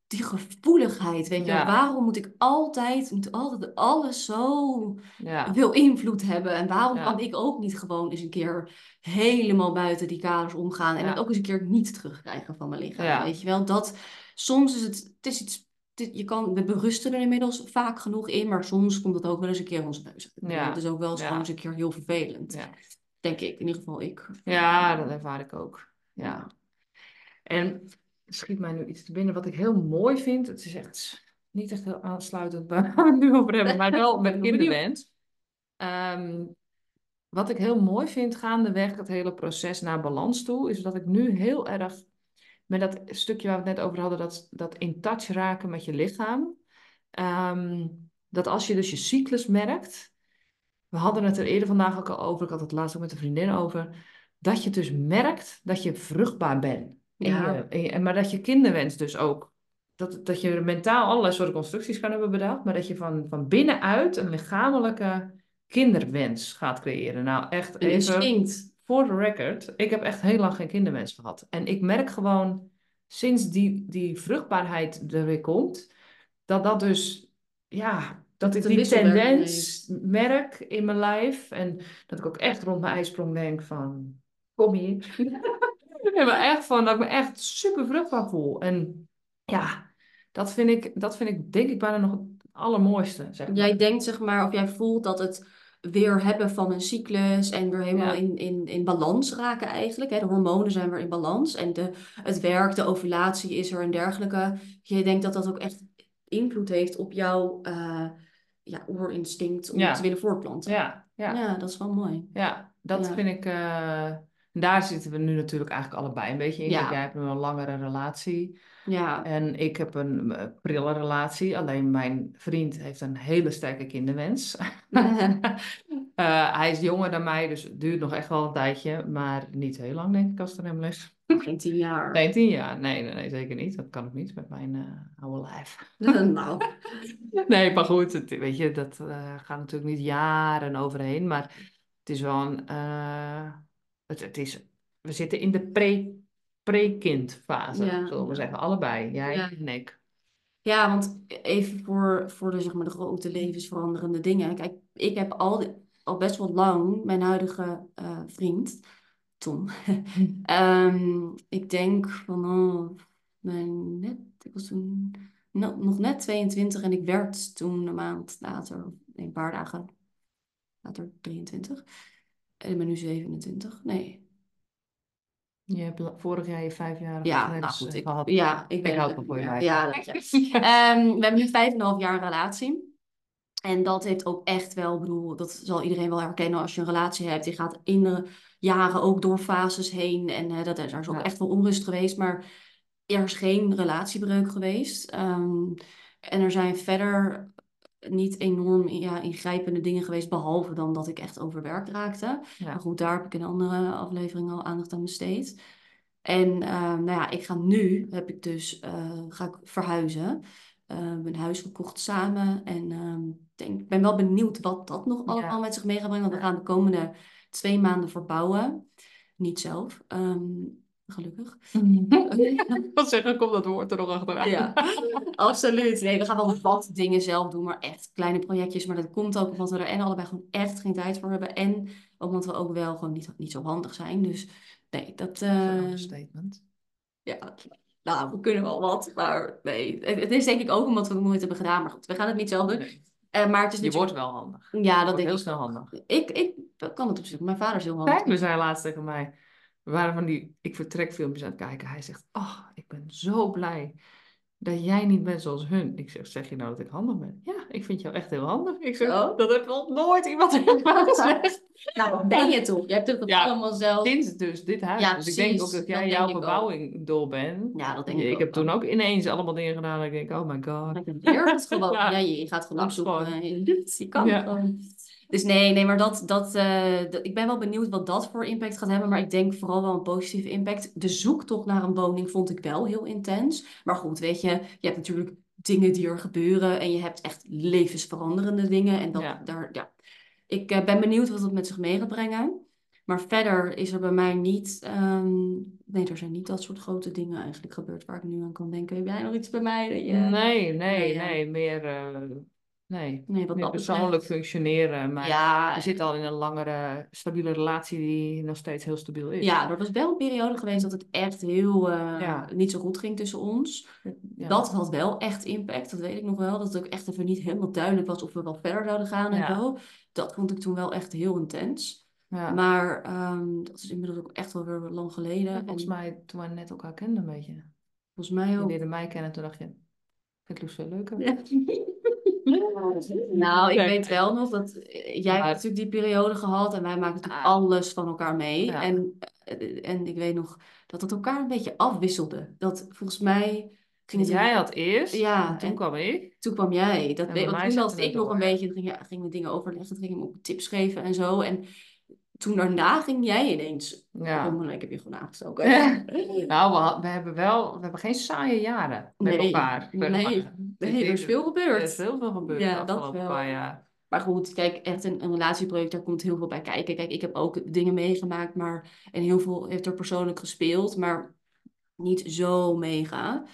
die gevoeligheid, weet je. Waarom moet ik altijd, moet altijd alles zo ja. veel invloed hebben? En waarom kan ik ook niet gewoon eens een keer helemaal buiten die kaders omgaan en het ook eens een keer niet terugkrijgen van mijn lichaam, weet je wel? Dat, soms is het, het is iets, je kan, we berusten er inmiddels vaak genoeg in, maar soms komt het ook wel eens een keer ons neus. Ja. Dat is ook wel eens gewoon eens een keer heel vervelend. Denk ik, in ieder geval ik. Ja, dat ervaar ik ook. Ja. En schiet mij nu iets te binnen wat ik heel mooi vind. Het is echt niet echt heel aansluitend bij waar we het nu over hebben, maar wel [laughs] met kinderwens. Um, wat ik heel mooi vind gaandeweg het hele proces naar balans toe, is dat ik nu heel erg met dat stukje waar we het net over hadden, dat, dat in touch raken met je lichaam. Ehm, dat als je dus je cyclus merkt, we hadden het er eerder vandaag ook al over, ik had het laatst ook met een vriendin over, dat je dus merkt dat je vruchtbaar bent. Ja. En, maar dat je kinderwens dus ook. Dat, dat je mentaal allerlei soorten constructies kan hebben bedacht. Maar dat je van, van binnenuit een lichamelijke kinderwens gaat creëren. Nou, echt een even... Instinct. Voor de record. Ik heb echt heel lang geen kinderwens gehad. En ik merk gewoon, sinds die, die vruchtbaarheid er weer komt... Dat dat dus... Ja, dat ik die tendens merk in mijn lijf. En dat ik ook echt rond mijn ijsprong denk van... Kom hier. [laughs] ja, maar echt van dat ik me echt super vruchtbaar voel. En ja, dat vind ik, dat vind ik denk ik bijna nog het allermooiste. Zeg maar. Jij denkt zeg maar, of jij voelt dat het weer hebben van een cyclus en weer helemaal in, in, in balans raken eigenlijk. Hè? De hormonen zijn weer in balans en de, het werk, de ovulatie is er en dergelijke. Je denkt dat dat ook echt invloed heeft op jouw uh, ja, oorinstinct om te willen voortplanten. Ja, ja. ja, dat is wel mooi. Ja, dat vind ik... Uh daar zitten we nu natuurlijk eigenlijk allebei een beetje in. Jij hebt een langere relatie. Ja. En ik heb een uh, prille relatie. Alleen mijn vriend heeft een hele sterke kinderwens. [laughs] [laughs] uh, hij is jonger dan mij, dus het duurt nog echt wel een tijdje. Maar niet heel lang, denk ik, als het hem is. Geen tien jaar. Nee, tien jaar. Nee, nee, nee, zeker niet. Dat kan ik niet met mijn uh, oude lijf. nou. [laughs] nee, maar goed, het, weet je, dat gaat natuurlijk niet jaren overheen. Maar het is wel een het, het is, we zitten in de pre, pre-kindfase, ja. zullen we zeggen. Allebei, jij en ik. Ja, want even voor, voor de, zeg maar, de grote levensveranderende dingen. Kijk, ik heb al, al best wel lang mijn huidige uh, vriend, Tom. um, [laughs] ik denk van, oh, mijn net, ik was toen nog net 22 en ik werd toen een maand later, een paar dagen later 23. En ik ben nu 27. Nee. Je hebt vorig jaar je vijf jaar ja, nou goed, ik, gehad. Ja, ik, ben, houd voor je ja, ja, dat, [laughs] ja. um, we hebben nu vijf en een half jaar relatie. En dat heeft ook echt wel, bedoel, dat zal iedereen wel herkennen als je een relatie hebt. Je gaat in de jaren ook door fases heen. En uh, dat, er is ook echt wel onrust geweest. Maar er is geen relatiebreuk geweest. Um, en er zijn verder niet enorm ja, ingrijpende dingen geweest, behalve dan dat ik echt overwerkt raakte. Maar goed, daar heb ik in een andere aflevering al aandacht aan besteed. En ehm, nou ja, ik ga nu, heb ik dus, uh, ga ik verhuizen. Uh, mijn huis gekocht samen. En um, denk, ik ben wel benieuwd wat dat nog allemaal met zich mee gaat brengen. Want we gaan de komende twee maanden verbouwen. Niet zelf. Um, Gelukkig. [laughs] [laughs] Wat zeggen, komt dat woord er nog achteraan. Ja, absoluut. Nee, we gaan wel wat dingen zelf doen, maar echt kleine projectjes. Maar dat komt ook omdat we er en allebei gewoon echt geen tijd voor hebben. En omdat we ook wel gewoon niet, niet zo handig zijn. Dus nee, dat... Uh... statement. Ja, nou, we kunnen wel wat. Maar nee, het, is denk ik ook omdat we het nooit hebben gedaan. Maar goed, we gaan het niet zelf doen. Nee. Uh, maar het is je wordt wel handig. Ja, dat denk heel snel handig. Ik, ik kan het op zich. Mijn vader is heel handig. Kijk, we zijn laatst tegen mij we waren van die ik vertrek filmpjes aan het kijken. Hij zegt, oh, ik ben zo blij dat jij niet bent zoals hun. Ik zeg, zeg je nou dat ik handig ben? Ja, ik vind jou echt heel handig. Ik zeg, oh. dat heeft nog nooit iemand [laughs] gezegd. nou, wat ben je toch? Je hebt het ja, allemaal zelf... Sinds dus dit huis. Ja, dus ik denk ook dat jij jouw verbouwing door bent. Ja, dat denk ik Ik heb toen ook ineens allemaal dingen gedaan. En ik denk, oh my god. Je [laughs] gewoon. ja. je gaat gewoon opzoeken. [laughs] Je kan gewoon. Dus nee, nee, maar dat, dat, uh, ik ben wel benieuwd wat dat voor impact gaat hebben. Maar ik denk vooral wel een positieve impact. De zoektocht naar een woning vond ik wel heel intens. Maar goed, weet je, je hebt natuurlijk dingen die er gebeuren. En je hebt echt levensveranderende dingen. En dat, daar, ja. Ik uh, ben benieuwd wat dat met zich mee gaat brengen. Maar verder is er bij mij niet. Um, nee, er zijn niet dat soort grote dingen eigenlijk gebeurd waar ik nu aan kan denken. Heb jij nog iets bij mij? Dat je... Nee, nee, nee. Meer. Uh Nee, nee wat persoonlijk functioneren. Maar ja, je zit al in een langere, stabiele relatie die nog steeds heel stabiel is. Ja, er was wel een periode geweest dat het echt heel uh, niet zo goed ging tussen ons. Dat had wel echt impact, dat weet ik nog wel. Dat het ook echt even niet helemaal duidelijk was of we wel verder zouden gaan en zo. Dat vond ik toen wel echt heel intens. Ja. Maar um, dat is inmiddels ook echt wel weer lang geleden. volgens en... mij toen wij net elkaar kenden een beetje. Volgens mij ook. Je leerde mij kennen toen dacht je, vind ik Loes veel leuker. Nou, ik weet wel nog dat eh, jij hebt natuurlijk die periode gehad en wij maken natuurlijk ah. alles van elkaar mee. En, eh, en ik weet nog dat het elkaar een beetje afwisselde. Dat volgens mij ging het. Jij had eerst, ja, en toen kwam ik. Toen kwam jij. Dat weet, want toen had ik nog een beetje, ging, ja, gingen we dingen overleggen, ging ik ook tips geven en zo. En toen daarna ging jij ineens. Ja. Oh, ik heb je gewoon aangestoken. [laughs] [laughs] nou, we, we, hebben wel, we hebben geen saaie jaren met elkaar. Nee, nee, er is veel gebeurd. Er is heel veel gebeurd ja, dat wel. paar jaar. Maar goed, kijk, echt een, een relatieproject, daar komt heel veel bij kijken. Kijk, ik heb ook dingen meegemaakt, maar en heel veel heeft er persoonlijk gespeeld, maar niet zo mega.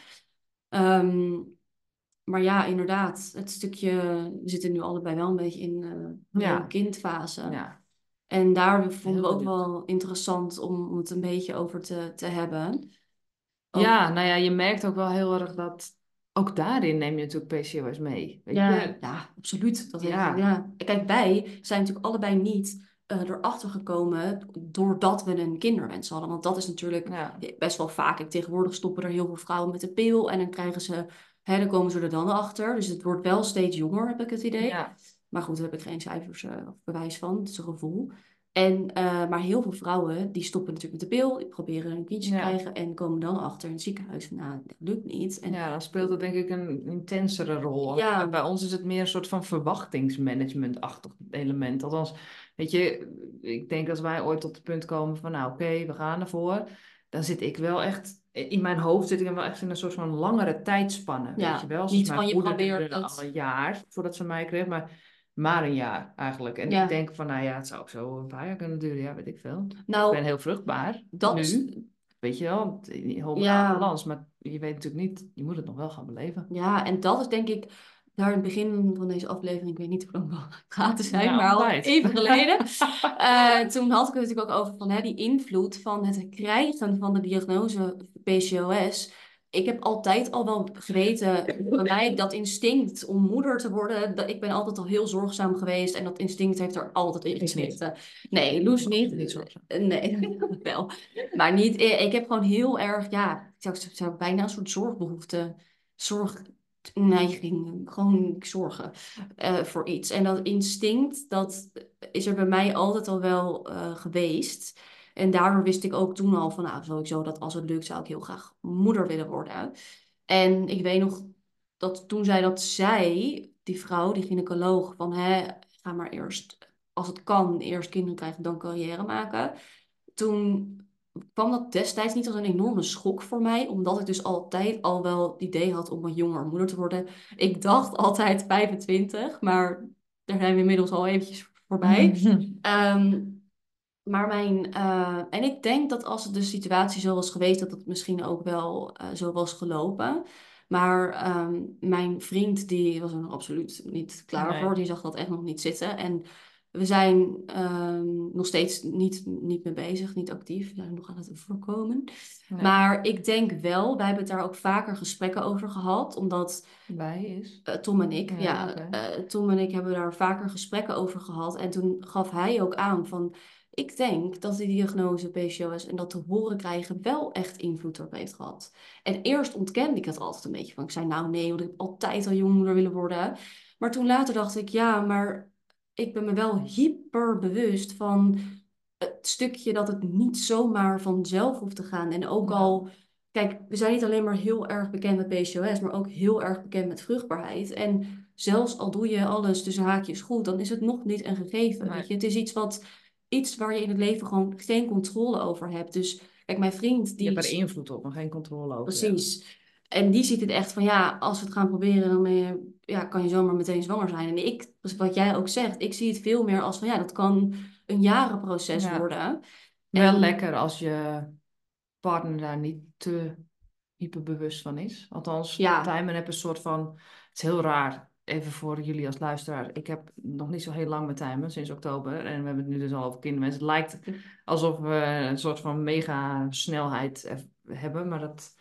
Um, maar ja, inderdaad, het stukje, we zitten nu allebei wel een beetje in uh, ja. kindfase. Ja. En daar vonden we ook wel interessant om, het een beetje over te, te hebben. Ja, nou ja, je merkt ook wel heel erg dat ook daarin neem je natuurlijk PCOS mee. Weet ja, je? ja, absoluut. Dat ja. ja. Kijk, wij zijn natuurlijk allebei niet uh, erachter gekomen doordat we een kinderwens hadden. Want dat is natuurlijk best wel vaak. Ik, tegenwoordig stoppen er heel veel vrouwen met een pil en dan krijgen ze, hè, dan komen ze er dan achter. Dus het wordt wel steeds jonger, heb ik het idee. Ja. Maar goed, daar heb ik geen cijfers uh, of bewijs van. Het is een gevoel. En, uh, maar heel veel vrouwen die stoppen natuurlijk met de pil, die proberen een kindje te krijgen en komen dan achter in het ziekenhuis. Nou, dat lukt niet. En, ja, dan speelt het denk ik een intensere rol. Ja. Bij ons is het meer een soort van verwachtingsmanagement-achtig element. Althans, weet je, ik denk als wij ooit tot het punt komen van nou oké, we gaan ervoor. Dan zit ik wel echt in mijn hoofd zit ik wel echt in een soort van langere tijdspanne. Ja, weet je wel? Niet van je probeert al een jaar voordat ze mij kreeg, maar maar een jaar eigenlijk. En ik denk van, nou ja, het zou ook zo een paar jaar kunnen duren. Ja, weet ik veel. Nou, ik ben heel vruchtbaar dat... nu. Weet je wel, hoge ja. balans. Maar je weet natuurlijk niet, je moet het nog wel gaan beleven. Ja, en dat is denk ik daar in het begin van deze aflevering, ik weet niet hoe lang we [laughs] gratis zijn, maar al even geleden. uh, [laughs] toen had ik het natuurlijk ook over van, hè, die invloed van het krijgen van de diagnose PCOS ik heb altijd al wel geweten, bij mij dat instinct om moeder te worden, dat, ik ben altijd al heel zorgzaam geweest en dat instinct heeft er altijd in gezeten. Nee, Loes niet. Niet zorgzaam. Nee, [laughs] wel. Maar niet, ik heb gewoon heel erg, ja, ik zou, zou bijna een soort zorgbehoefte, zorgneiging, gewoon zorgen uh, voor iets. En dat instinct, dat is er bij mij altijd al wel uh, geweest. En daardoor wist ik ook toen al van, nou, sowieso dat als het lukt, zou ik heel graag moeder willen worden. En ik weet nog dat toen zij dat zei, die vrouw, die gynaecoloog, van, hè, ga maar eerst, als het kan, eerst kinderen krijgen, dan carrière maken. Toen kwam dat destijds niet als een enorme schok voor mij, omdat ik dus altijd al wel het idee had om een jonger moeder te worden. Ik dacht altijd 25, maar daar zijn we inmiddels al eventjes voorbij. um, [laughs] maar mijn, uh, en ik denk dat als de situatie zo was geweest, dat het misschien ook wel uh, zo was gelopen. Maar um, mijn vriend, die was er nog absoluut niet klaar voor. Die zag dat echt nog niet zitten. En we zijn um, nog steeds niet, niet mee bezig, niet actief. We zijn nog aan het voorkomen. Maar ik denk wel, wij hebben het daar ook vaker gesprekken over gehad. Omdat... Wij is? Uh, Tom en ik, ja. ja Tom en ik hebben daar vaker gesprekken over gehad. En toen gaf hij ook aan van... Ik denk dat die diagnose PCOS en dat te horen krijgen wel echt invloed erop heeft gehad. En eerst ontkende ik het altijd een beetje. Van ik zei nou nee, want ik heb altijd al jongmoeder willen worden. Maar toen later dacht ik ja, maar ik ben me wel hyper bewust van het stukje dat het niet zomaar vanzelf hoeft te gaan. En ook al, kijk, we zijn niet alleen maar heel erg bekend met PCOS, maar ook heel erg bekend met vruchtbaarheid. En zelfs al doe je alles tussen haakjes goed, dan is het nog niet een gegeven. Weet je? Het is iets, wat, iets waar je in het leven gewoon geen controle over hebt. Dus kijk, mijn vriend... Die je hebt er invloed op, maar geen controle over. Precies. En die ziet het echt van ja, als we het gaan proberen, dan je, ja, kan je zomaar meteen zwanger zijn. En ik, dus wat jij ook zegt, ik zie het veel meer als van ja, dat kan een jarenproces worden. Wel lekker als je partner daar niet te hyperbewust van is. Althans, ja. Tijmen heb een soort van. Het is heel raar. Even voor jullie als luisteraar. Ik heb nog niet zo heel lang met Tijmen, sinds oktober. En we hebben het nu dus al over kinderwens. Het lijkt alsof we een soort van mega snelheid hebben. Maar dat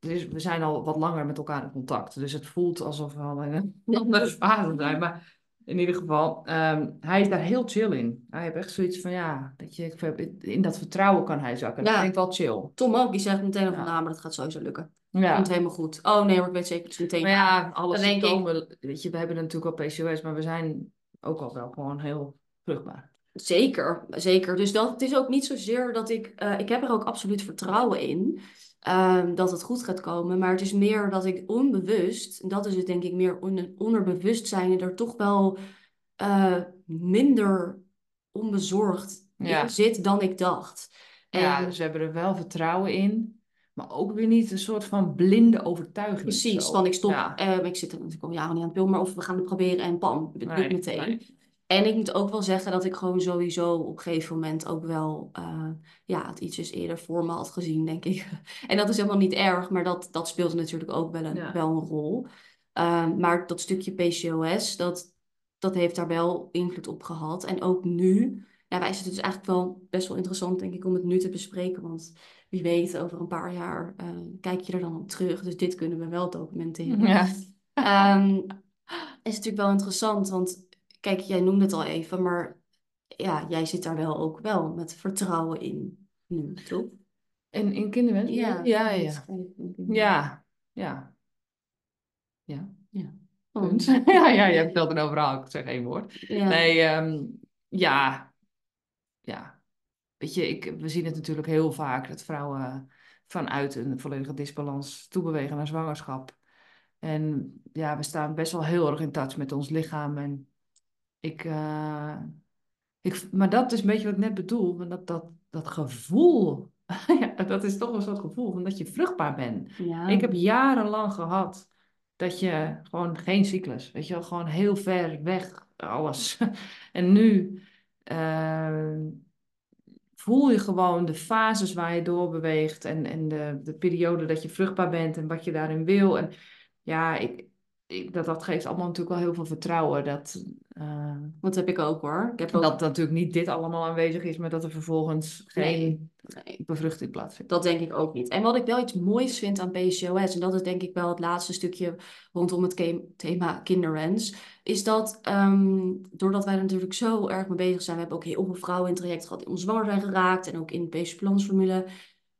we zijn al wat langer met elkaar in contact. Dus het voelt alsof we al in een [laughs] andere fase zijn. Maar in ieder geval, um, hij is daar heel chill in. Hij heeft echt zoiets van, ja, dat je, in dat vertrouwen kan hij zakken. Ja. Dat vind ik wel chill. Tom ook, die zegt meteen van, nou, maar dat gaat sowieso lukken. Ja. Komt helemaal goed. Oh nee, maar ik weet zeker dat meteen... Maar ja, alles symptomen, weet je, we hebben natuurlijk al PCOS, maar we zijn ook al wel gewoon heel vruchtbaar. Zeker, zeker. Dus dat, het is ook niet zozeer dat ik... Uh, ik heb er ook absoluut vertrouwen in. Um, dat het goed gaat komen. Maar het is meer dat ik onbewust, en dat is het denk ik meer on onderbewustzijn, er toch wel uh, minder onbezorgd ja. zit dan ik dacht. En, ja, dus we hebben er wel vertrouwen in. Maar ook weer niet een soort van blinde overtuiging. Precies, van ik stop, ja. uh, ik zit er natuurlijk al jaren niet aan het pil, maar of we gaan het proberen en pam, het nee, meteen. En ik moet ook wel zeggen dat ik gewoon sowieso op een gegeven moment ook wel uh, ja, het ietsjes eerder voor me had gezien, denk ik. [laughs] En dat is helemaal niet erg, maar dat, dat speelt natuurlijk ook wel een, wel een rol. Uh, maar dat stukje PCOS, dat, dat heeft daar wel invloed op gehad. En ook nu, ja, wij het dus eigenlijk wel best wel interessant, denk ik, om het nu te bespreken. Want wie weet, over een paar jaar uh, kijk je er dan op terug. Dus dit kunnen we wel documenteren. Ja. Um, is natuurlijk wel interessant, want Kijk, jij noemde het al even, maar ja, jij zit daar wel ook wel met vertrouwen in nu, toch? En in kinderwens? Ja. Ja, ja. Ja, ja. Ja. Ja. Oh. ja, ja, je vertelt een overal, ik zeg één woord. Ja. Nee, um, ja. Ja. Weet je, ik, we zien het natuurlijk heel vaak dat vrouwen vanuit een volledige disbalans toebewegen naar zwangerschap. En ja, we staan best wel heel erg in touch met ons lichaam en ik, uh, ik, maar dat is een beetje wat ik net bedoel. Dat, dat, dat gevoel, [laughs] ja, dat is toch een soort gevoel van dat je vruchtbaar bent. Ja. Ik heb jarenlang gehad dat je gewoon geen cyclus, weet je wel, gewoon heel ver weg alles. [laughs] en nu uh, voel je gewoon de fases waar je door beweegt en, en de, de periode dat je vruchtbaar bent en wat je daarin wil. En ja, ik, dat, dat geeft allemaal natuurlijk wel heel veel vertrouwen. Dat, uh, dat heb ik ook hoor. Ik heb ook... Dat natuurlijk niet dit allemaal aanwezig is, maar dat er vervolgens geen nee, bevruchting plaatsvindt. Dat denk ik ook niet. En wat ik wel iets moois vind aan PCOS, en dat is denk ik wel het laatste stukje rondom het thema kinderwens, is dat um, doordat wij er natuurlijk zo erg mee bezig zijn, we hebben ook heel veel vrouwen in het traject gehad die onzwanger zijn geraakt en ook in de PC-plansformule.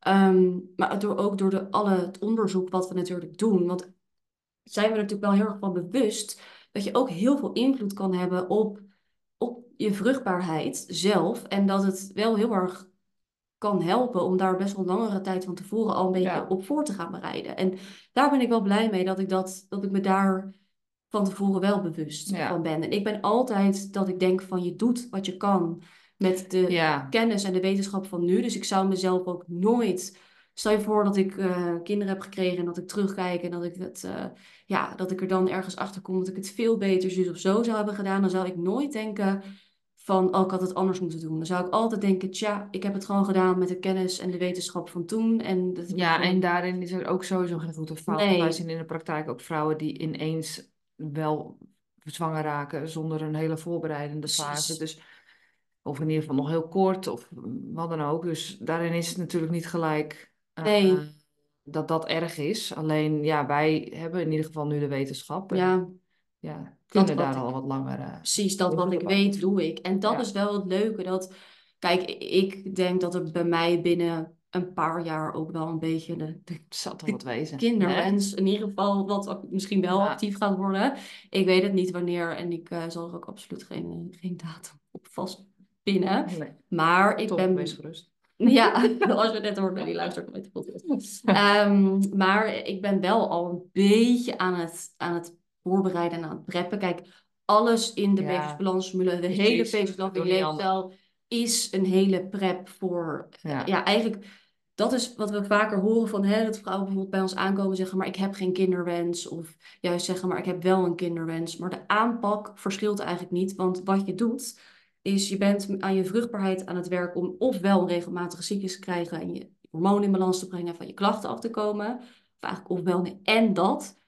Um, maar door, ook door de, alle, het onderzoek wat we natuurlijk doen. Want zijn we er natuurlijk wel heel erg van bewust dat je ook heel veel invloed kan hebben op, op je vruchtbaarheid zelf. En dat het wel heel erg kan helpen om daar best wel langere tijd van tevoren al een beetje op voor te gaan bereiden. En daar ben ik wel blij mee dat ik, dat, dat ik me daar van tevoren wel bewust van ben. En ik ben altijd dat ik denk van je doet wat je kan. met de kennis en de wetenschap van nu. Dus ik zou mezelf ook nooit. Stel je voor dat ik uh, kinderen heb gekregen en dat ik terugkijk en dat ik, het, uh, ja, dat ik er dan ergens achter kom dat ik het veel beter zus of zo zou hebben gedaan. Dan zou ik nooit denken van, oh, ik had het anders moeten doen. Dan zou ik altijd denken, tja, ik heb het gewoon gedaan met de kennis en de wetenschap van toen. En dat ja, en daarin is er ook sowieso geen goed of fout. Nee. Wij zien in de praktijk ook vrouwen die ineens wel zwanger raken zonder een hele voorbereidende fase. Dus, of in ieder geval nog heel kort of wat dan ook. Dus daarin is het natuurlijk niet gelijk uh, dat dat erg is. Alleen ja, wij hebben in ieder geval nu de wetenschap. En, ja. Ja, kunnen daar al wat langer. Uh, precies, dat wat ik weet, doe ik. En dat is wel het leuke. Dat, kijk, ik denk dat er bij mij binnen een paar jaar ook wel een beetje de, de, [laughs] Zat wat wezen. kinderwens in ieder geval wat misschien wel actief gaat worden. Ik weet het niet wanneer en ik uh, zal er ook absoluut geen, geen datum op vastpinnen. Nee. Maar ik Top, ben... Wees gerust. Ja, [laughs] als je net hoort bij die luistert met de podcast. Um, maar ik ben wel al een beetje aan het, aan het voorbereiden en aan het preppen. Kijk, alles in de ja. de hele leefstijl is een hele prep voor... Ja. ja, eigenlijk dat is wat we vaker horen van hè, dat vrouwen bijvoorbeeld bij ons aankomen zeggen, maar ik heb geen kinderwens. Of juist zeggen, maar ik heb wel een kinderwens. Maar de aanpak verschilt eigenlijk niet. Want wat je doet, is je bent aan je vruchtbaarheid aan het werk om ofwel regelmatige ziektes te krijgen en je hormonen in balans te brengen, van je klachten af te komen. Of eigenlijk ofwel en dat.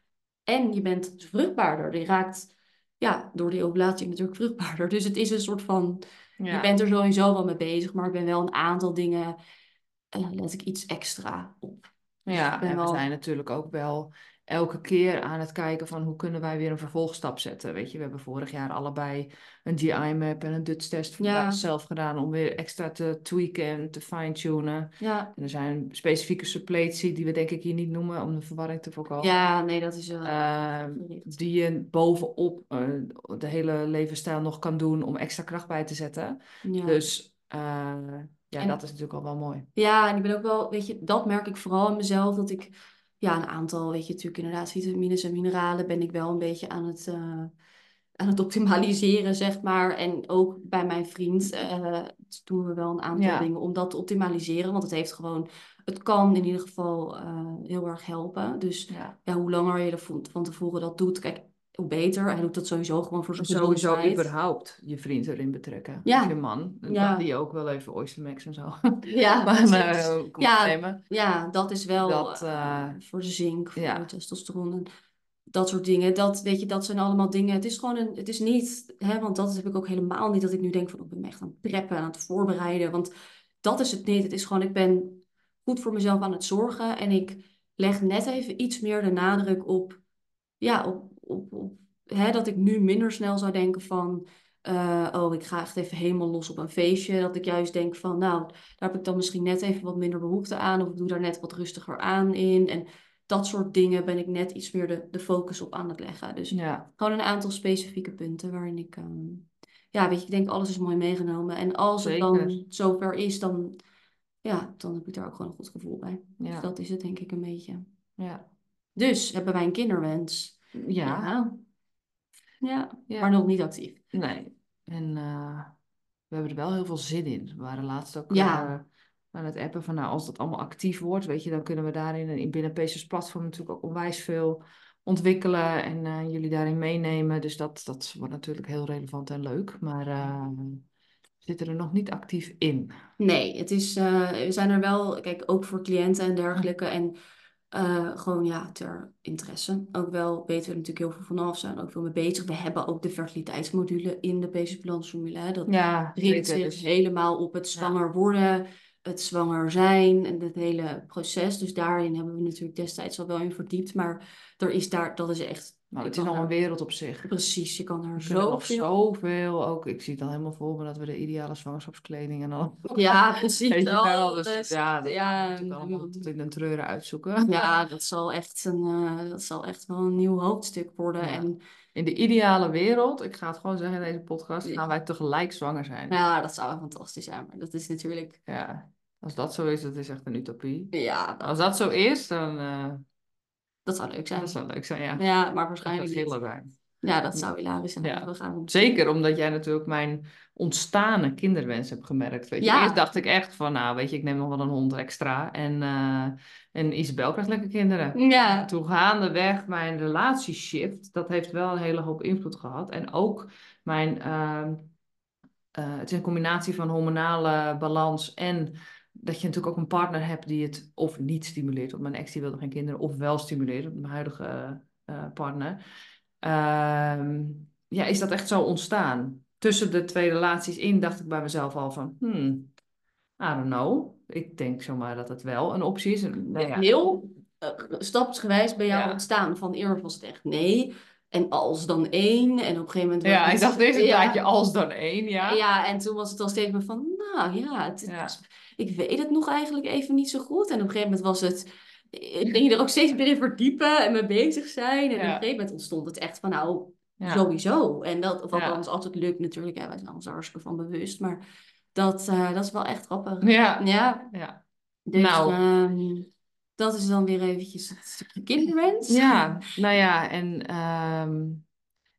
En je bent vruchtbaarder. Je raakt ja, door die ovulatie natuurlijk vruchtbaarder. Dus het is een soort van, je bent er sowieso wel mee bezig, maar ik ben wel een aantal dingen uh, let ik iets extra op. Dus ja, en we zijn natuurlijk ook wel elke keer aan het kijken van hoe kunnen wij weer een vervolgstap zetten. Weet je, we hebben vorig jaar allebei een GI-map en een Dutch-test ja. zelf gedaan om weer extra te tweaken en te fine-tunen. Ja. En er zijn specifieke suppletie die we denk ik hier niet noemen om de verwarring te voorkomen. Ja, nee, dat is wel... Uh, die je bovenop uh, de hele levensstijl nog kan doen om extra kracht bij te zetten. Ja. Dus... Uh, ja, en, dat is natuurlijk al wel mooi. Ja, en ik ben ook wel, weet je, dat merk ik vooral in mezelf. Dat ik, ja, een aantal, weet je, natuurlijk inderdaad vitamines en mineralen ben ik wel een beetje aan het, uh, aan het optimaliseren, zeg maar. En ook bij mijn vriend uh, doen we wel een aantal dingen om dat te optimaliseren. Want het heeft gewoon, het kan in ieder geval uh, heel erg helpen. Dus ja. ja. hoe langer je er van tevoren dat doet. Kijk, hoe beter. Hij doet dat sowieso gewoon voor zijn Sowieso überhaupt je vriend erin betrekken. Ja. Je man. Ja. Die ook wel even Oyster Max en zo. Ja, [laughs] maar, uh, ja, ja, dat is wel dat, uh, voor de zink, voor ja. de testosteron dat soort dingen. Dat, weet je, dat zijn allemaal dingen. Het is gewoon een, het is niet, hè, want dat heb ik ook helemaal niet, dat ik nu denk van, oh, ik ben echt aan het preppen, aan het voorbereiden. Want dat is het niet. Het is gewoon, ik ben goed voor mezelf aan het zorgen en ik leg net even iets meer de nadruk op, ja, op op, hè, dat ik nu minder snel zou denken van, uh, oh, ik ga echt even helemaal los op een feestje. Dat ik juist denk van, nou, daar heb ik dan misschien net even wat minder behoefte aan. Of ik doe daar net wat rustiger aan in. En dat soort dingen ben ik net iets meer de, de focus op aan het leggen. Dus ja. gewoon een aantal specifieke punten waarin ik, um, ja, weet je, ik denk alles is mooi meegenomen. En als het dan zover is, dan, ja, dan heb ik daar ook gewoon een goed gevoel bij. Ja. Dus dat is het denk ik een beetje. Ja. Dus hebben wij een kinderwens. Ja. ja. Ja, maar nog niet actief. Nee. En uh, we hebben er wel heel veel zin in. We waren laatst ook ja. uh, aan het appen van, nou, als dat allemaal actief wordt, weet je, dan kunnen we daarin in binnen PC's platform natuurlijk ook onwijs veel ontwikkelen en uh, jullie daarin meenemen. Dus dat, dat wordt natuurlijk heel relevant en leuk. Maar zitten er nog niet actief in. Nee, het is, we zijn er wel, kijk, ook voor cliënten en dergelijke. En uh, gewoon ja, ter interesse. Ook wel weten we natuurlijk heel veel vanaf, zijn ook veel mee bezig. We hebben ook de fertiliteitsmodule in de Basic Dat ja, richt zich dus. helemaal op het zwanger worden, het zwanger zijn en het hele proces. Dus daarin hebben we natuurlijk destijds al wel in verdiept. Maar er is daar, dat is echt nou, het is nog een wereld op zich. Precies, je kan er zoveel... zoveel ook. Ik zie het al helemaal voor me dat we de ideale zwangerschapskleding en al. Ja, [laughs] precies. Dus, ja, dat ja, allemaal tot in een treuren uitzoeken. Ja, [laughs] dat zal echt, een, uh, dat zal echt wel een nieuw hoofdstuk worden. En in de ideale wereld, ik ga het gewoon zeggen in deze podcast, gaan wij tegelijk zwanger zijn. Ja, dat zou fantastisch zijn. Maar dat is natuurlijk... Ja, als dat zo is, dat is echt een utopie. Ja. Als dat zo is, dan... Uh... Dat zou leuk zijn. Dat zou leuk zijn, ja. Ja, maar waarschijnlijk niet. zijn. Ja, dat zou hilarisch zijn. Ja. We gaan... Zeker, omdat jij natuurlijk mijn ontstane kinderwens hebt gemerkt. Weet je. Ja. Eerst dacht ik echt van, nou weet je, ik neem nog wel een hond extra. En, uh, en Isabel krijgt lekker kinderen. Ja. Toen gaandeweg mijn relatieshift, dat heeft wel een hele hoop invloed gehad. En ook mijn, uh, uh, het is een combinatie van hormonale balans en dat je natuurlijk ook een partner hebt die het of niet stimuleert. Want mijn ex die wilde geen kinderen, of wel stimuleert, mijn huidige uh, partner. Ehm, ja, is dat echt zo ontstaan? Tussen de twee relaties in dacht ik bij mezelf al van, hmm, I don't know. Ik denk zomaar dat het wel een optie is. Nou ja. Heel uh, stapsgewijs bij jou ontstaan. Van eerst was het echt nee. En als dan één. En op een gegeven moment... Ja, ik dacht deze ja. als dan één, ja. Ja, en toen was het al steeds meer van, nou ja, het, ik weet het nog eigenlijk even niet zo goed. En op een gegeven moment was het ik ging er ook steeds meer in verdiepen en mee bezig zijn. En op een gegeven moment ontstond het echt van nou, sowieso. En dat, of althans, ja. altijd lukt natuurlijk. Ja, wij zijn ons hartstikke van bewust. Maar dat, uh, dat is wel echt grappig. Ja. Ja. ja. Dus, nou. Um, dat is dan weer eventjes het stukje kinderwens. Ja, nou ja, en um,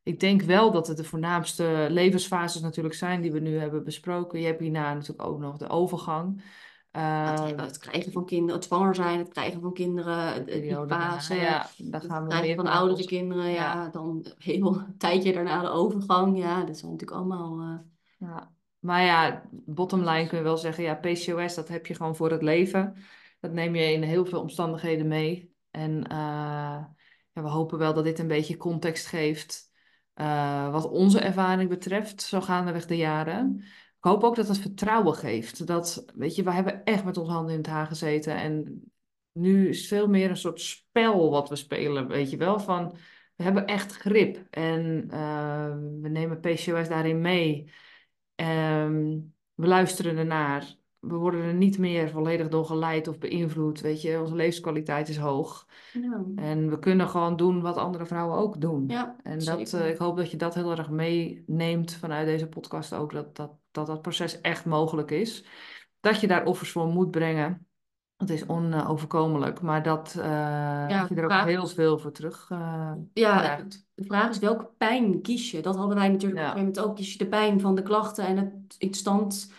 ik denk wel dat het de voornaamste levensfases natuurlijk zijn die we nu hebben besproken. Je hebt hierna natuurlijk ook nog de overgang. Uh, het, krijgen van kinderen, het zwanger zijn, het krijgen van kinderen, de fase, ja, daar gaan we het krijgen van oudere kinderen, ja, dan heel een tijdje daarna de overgang, ja, dat zijn natuurlijk allemaal... Uh... Ja. Maar ja, bottom line kun je wel zeggen, ja, PCOS, dat heb je gewoon voor het leven. Dat neem je in heel veel omstandigheden mee. En uh, ja, we hopen wel dat dit een beetje context geeft wat onze ervaring betreft, zo gaandeweg de jaren. Ik hoop ook dat het vertrouwen geeft. Dat, weet je, we hebben echt met onze handen in het haar gezeten. En nu is het veel meer een soort spel wat we spelen, weet je wel. Van, we hebben echt grip. En uh, we nemen PCOS daarin mee. Um, we luisteren ernaar. We worden er niet meer volledig door geleid of beïnvloed. Weet je, onze levenskwaliteit is hoog. Ja. En we kunnen gewoon doen wat andere vrouwen ook doen. Ja, en dat, uh, ik hoop dat je dat heel erg meeneemt vanuit deze podcast ook. Dat dat dat dat proces echt mogelijk is. Dat je daar offers voor moet brengen. Het is onoverkomelijk, maar dat, uh, ja, je er ook heel veel voor terug uh, Ja, krijgt. de vraag is welke pijn kies je? Dat hadden wij natuurlijk op een gegeven moment ook. Kies je de pijn van de klachten en het in stand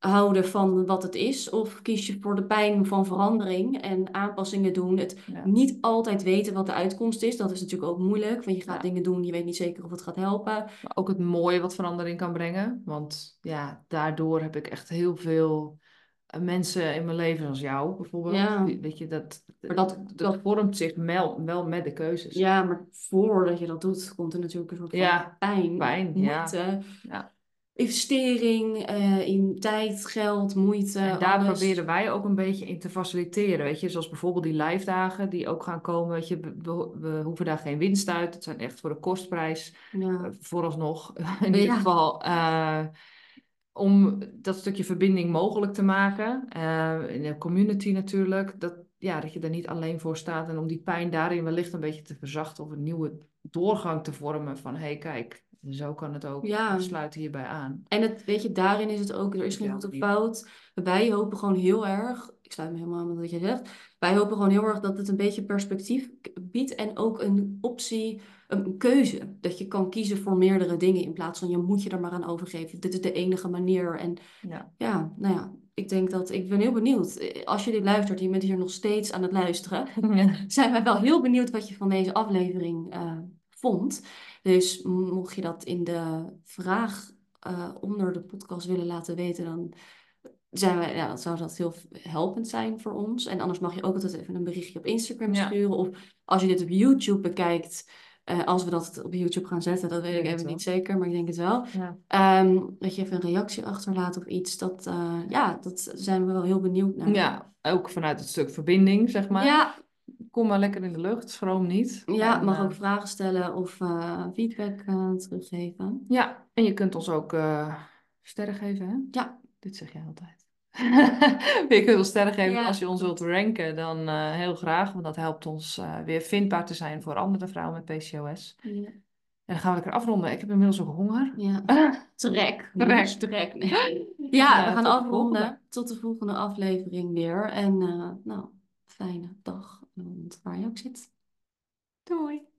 houden van wat het is? Of kies je voor de pijn van verandering en aanpassingen doen? Het niet altijd weten wat de uitkomst is, dat is natuurlijk ook moeilijk. Want je gaat dingen doen, je weet niet zeker of het gaat helpen. Maar ook het mooie wat verandering kan brengen. Want ja, daardoor heb ik echt heel veel eh, mensen in mijn leven, zoals jou bijvoorbeeld. Ja. Weet je, dat, maar dat, dat, vormt zich wel, wel met de keuzes. Ja, maar voordat je dat doet, komt er natuurlijk een soort van pijn. Pijn, ja. ja investering uh, in tijd, geld, moeite. En daar proberen wij ook een beetje in te faciliteren. Weet je, zoals bijvoorbeeld die live dagen die ook gaan komen. Weet je, we, we hoeven daar geen winst uit. Het zijn echt voor de kostprijs. Ja. Uh, vooralsnog. [laughs] In ieder geval. Uh, om dat stukje verbinding mogelijk te maken. in de community natuurlijk. Dat, ja, dat je er niet alleen voor staat. En om die pijn daarin wellicht een beetje te verzachten. Of een nieuwe doorgang te vormen. Van hé, hey, kijk, zo kan het ook. Ja. We sluiten hierbij aan. En het, weet je, daarin is het ook, er is geen goed of fout. Wij hopen gewoon heel erg, ik sluit me helemaal aan met wat je zegt. Wij hopen gewoon heel erg dat het een beetje perspectief biedt en ook een optie, een keuze. Dat je kan kiezen voor meerdere dingen in plaats van je moet je er maar aan overgeven. Dit is de enige manier. En ja, ja nou ja, ik denk dat, ik ben heel benieuwd. Als je dit luistert, je bent hier nog steeds aan het luisteren. [laughs] Zijn wij wel heel benieuwd wat je van deze aflevering uh, vond. Dus mocht je dat in de vraag uh, onder de podcast willen laten weten, dan zijn we, ja, zou dat heel helpend zijn voor ons. En anders mag je ook altijd even een berichtje op Instagram sturen. Of als je dit op YouTube bekijkt, uh, als we dat op YouTube gaan zetten, dat weet ik even niet zeker, maar ik denk het wel. Ja. Um, dat je even een reactie achterlaat of iets. Dat, uh, ja, dat zijn we wel heel benieuwd naar. Ja, ook vanuit het stuk verbinding, zeg maar. Ja, kom maar lekker in de lucht, schroom niet. Ja, en, mag uh, ook vragen stellen of uh, feedback uh, teruggeven. Ja, en je kunt ons ook sterren geven, hè? Ja. Dit zeg jij altijd. [laughs] je kunt ons sterren geven ja. als je ons wilt ranken, dan heel graag, want dat helpt ons weer vindbaar te zijn voor andere vrouwen met PCOS. Ja. En dan gaan we lekker afronden. Ik heb inmiddels ook honger. Ja. [laughs] Trek. Trek. [laughs] Trek. Nee. Ja, we gaan afronden. Tot de volgende aflevering weer. En nou, fijne dag waar je ook zit. Doei!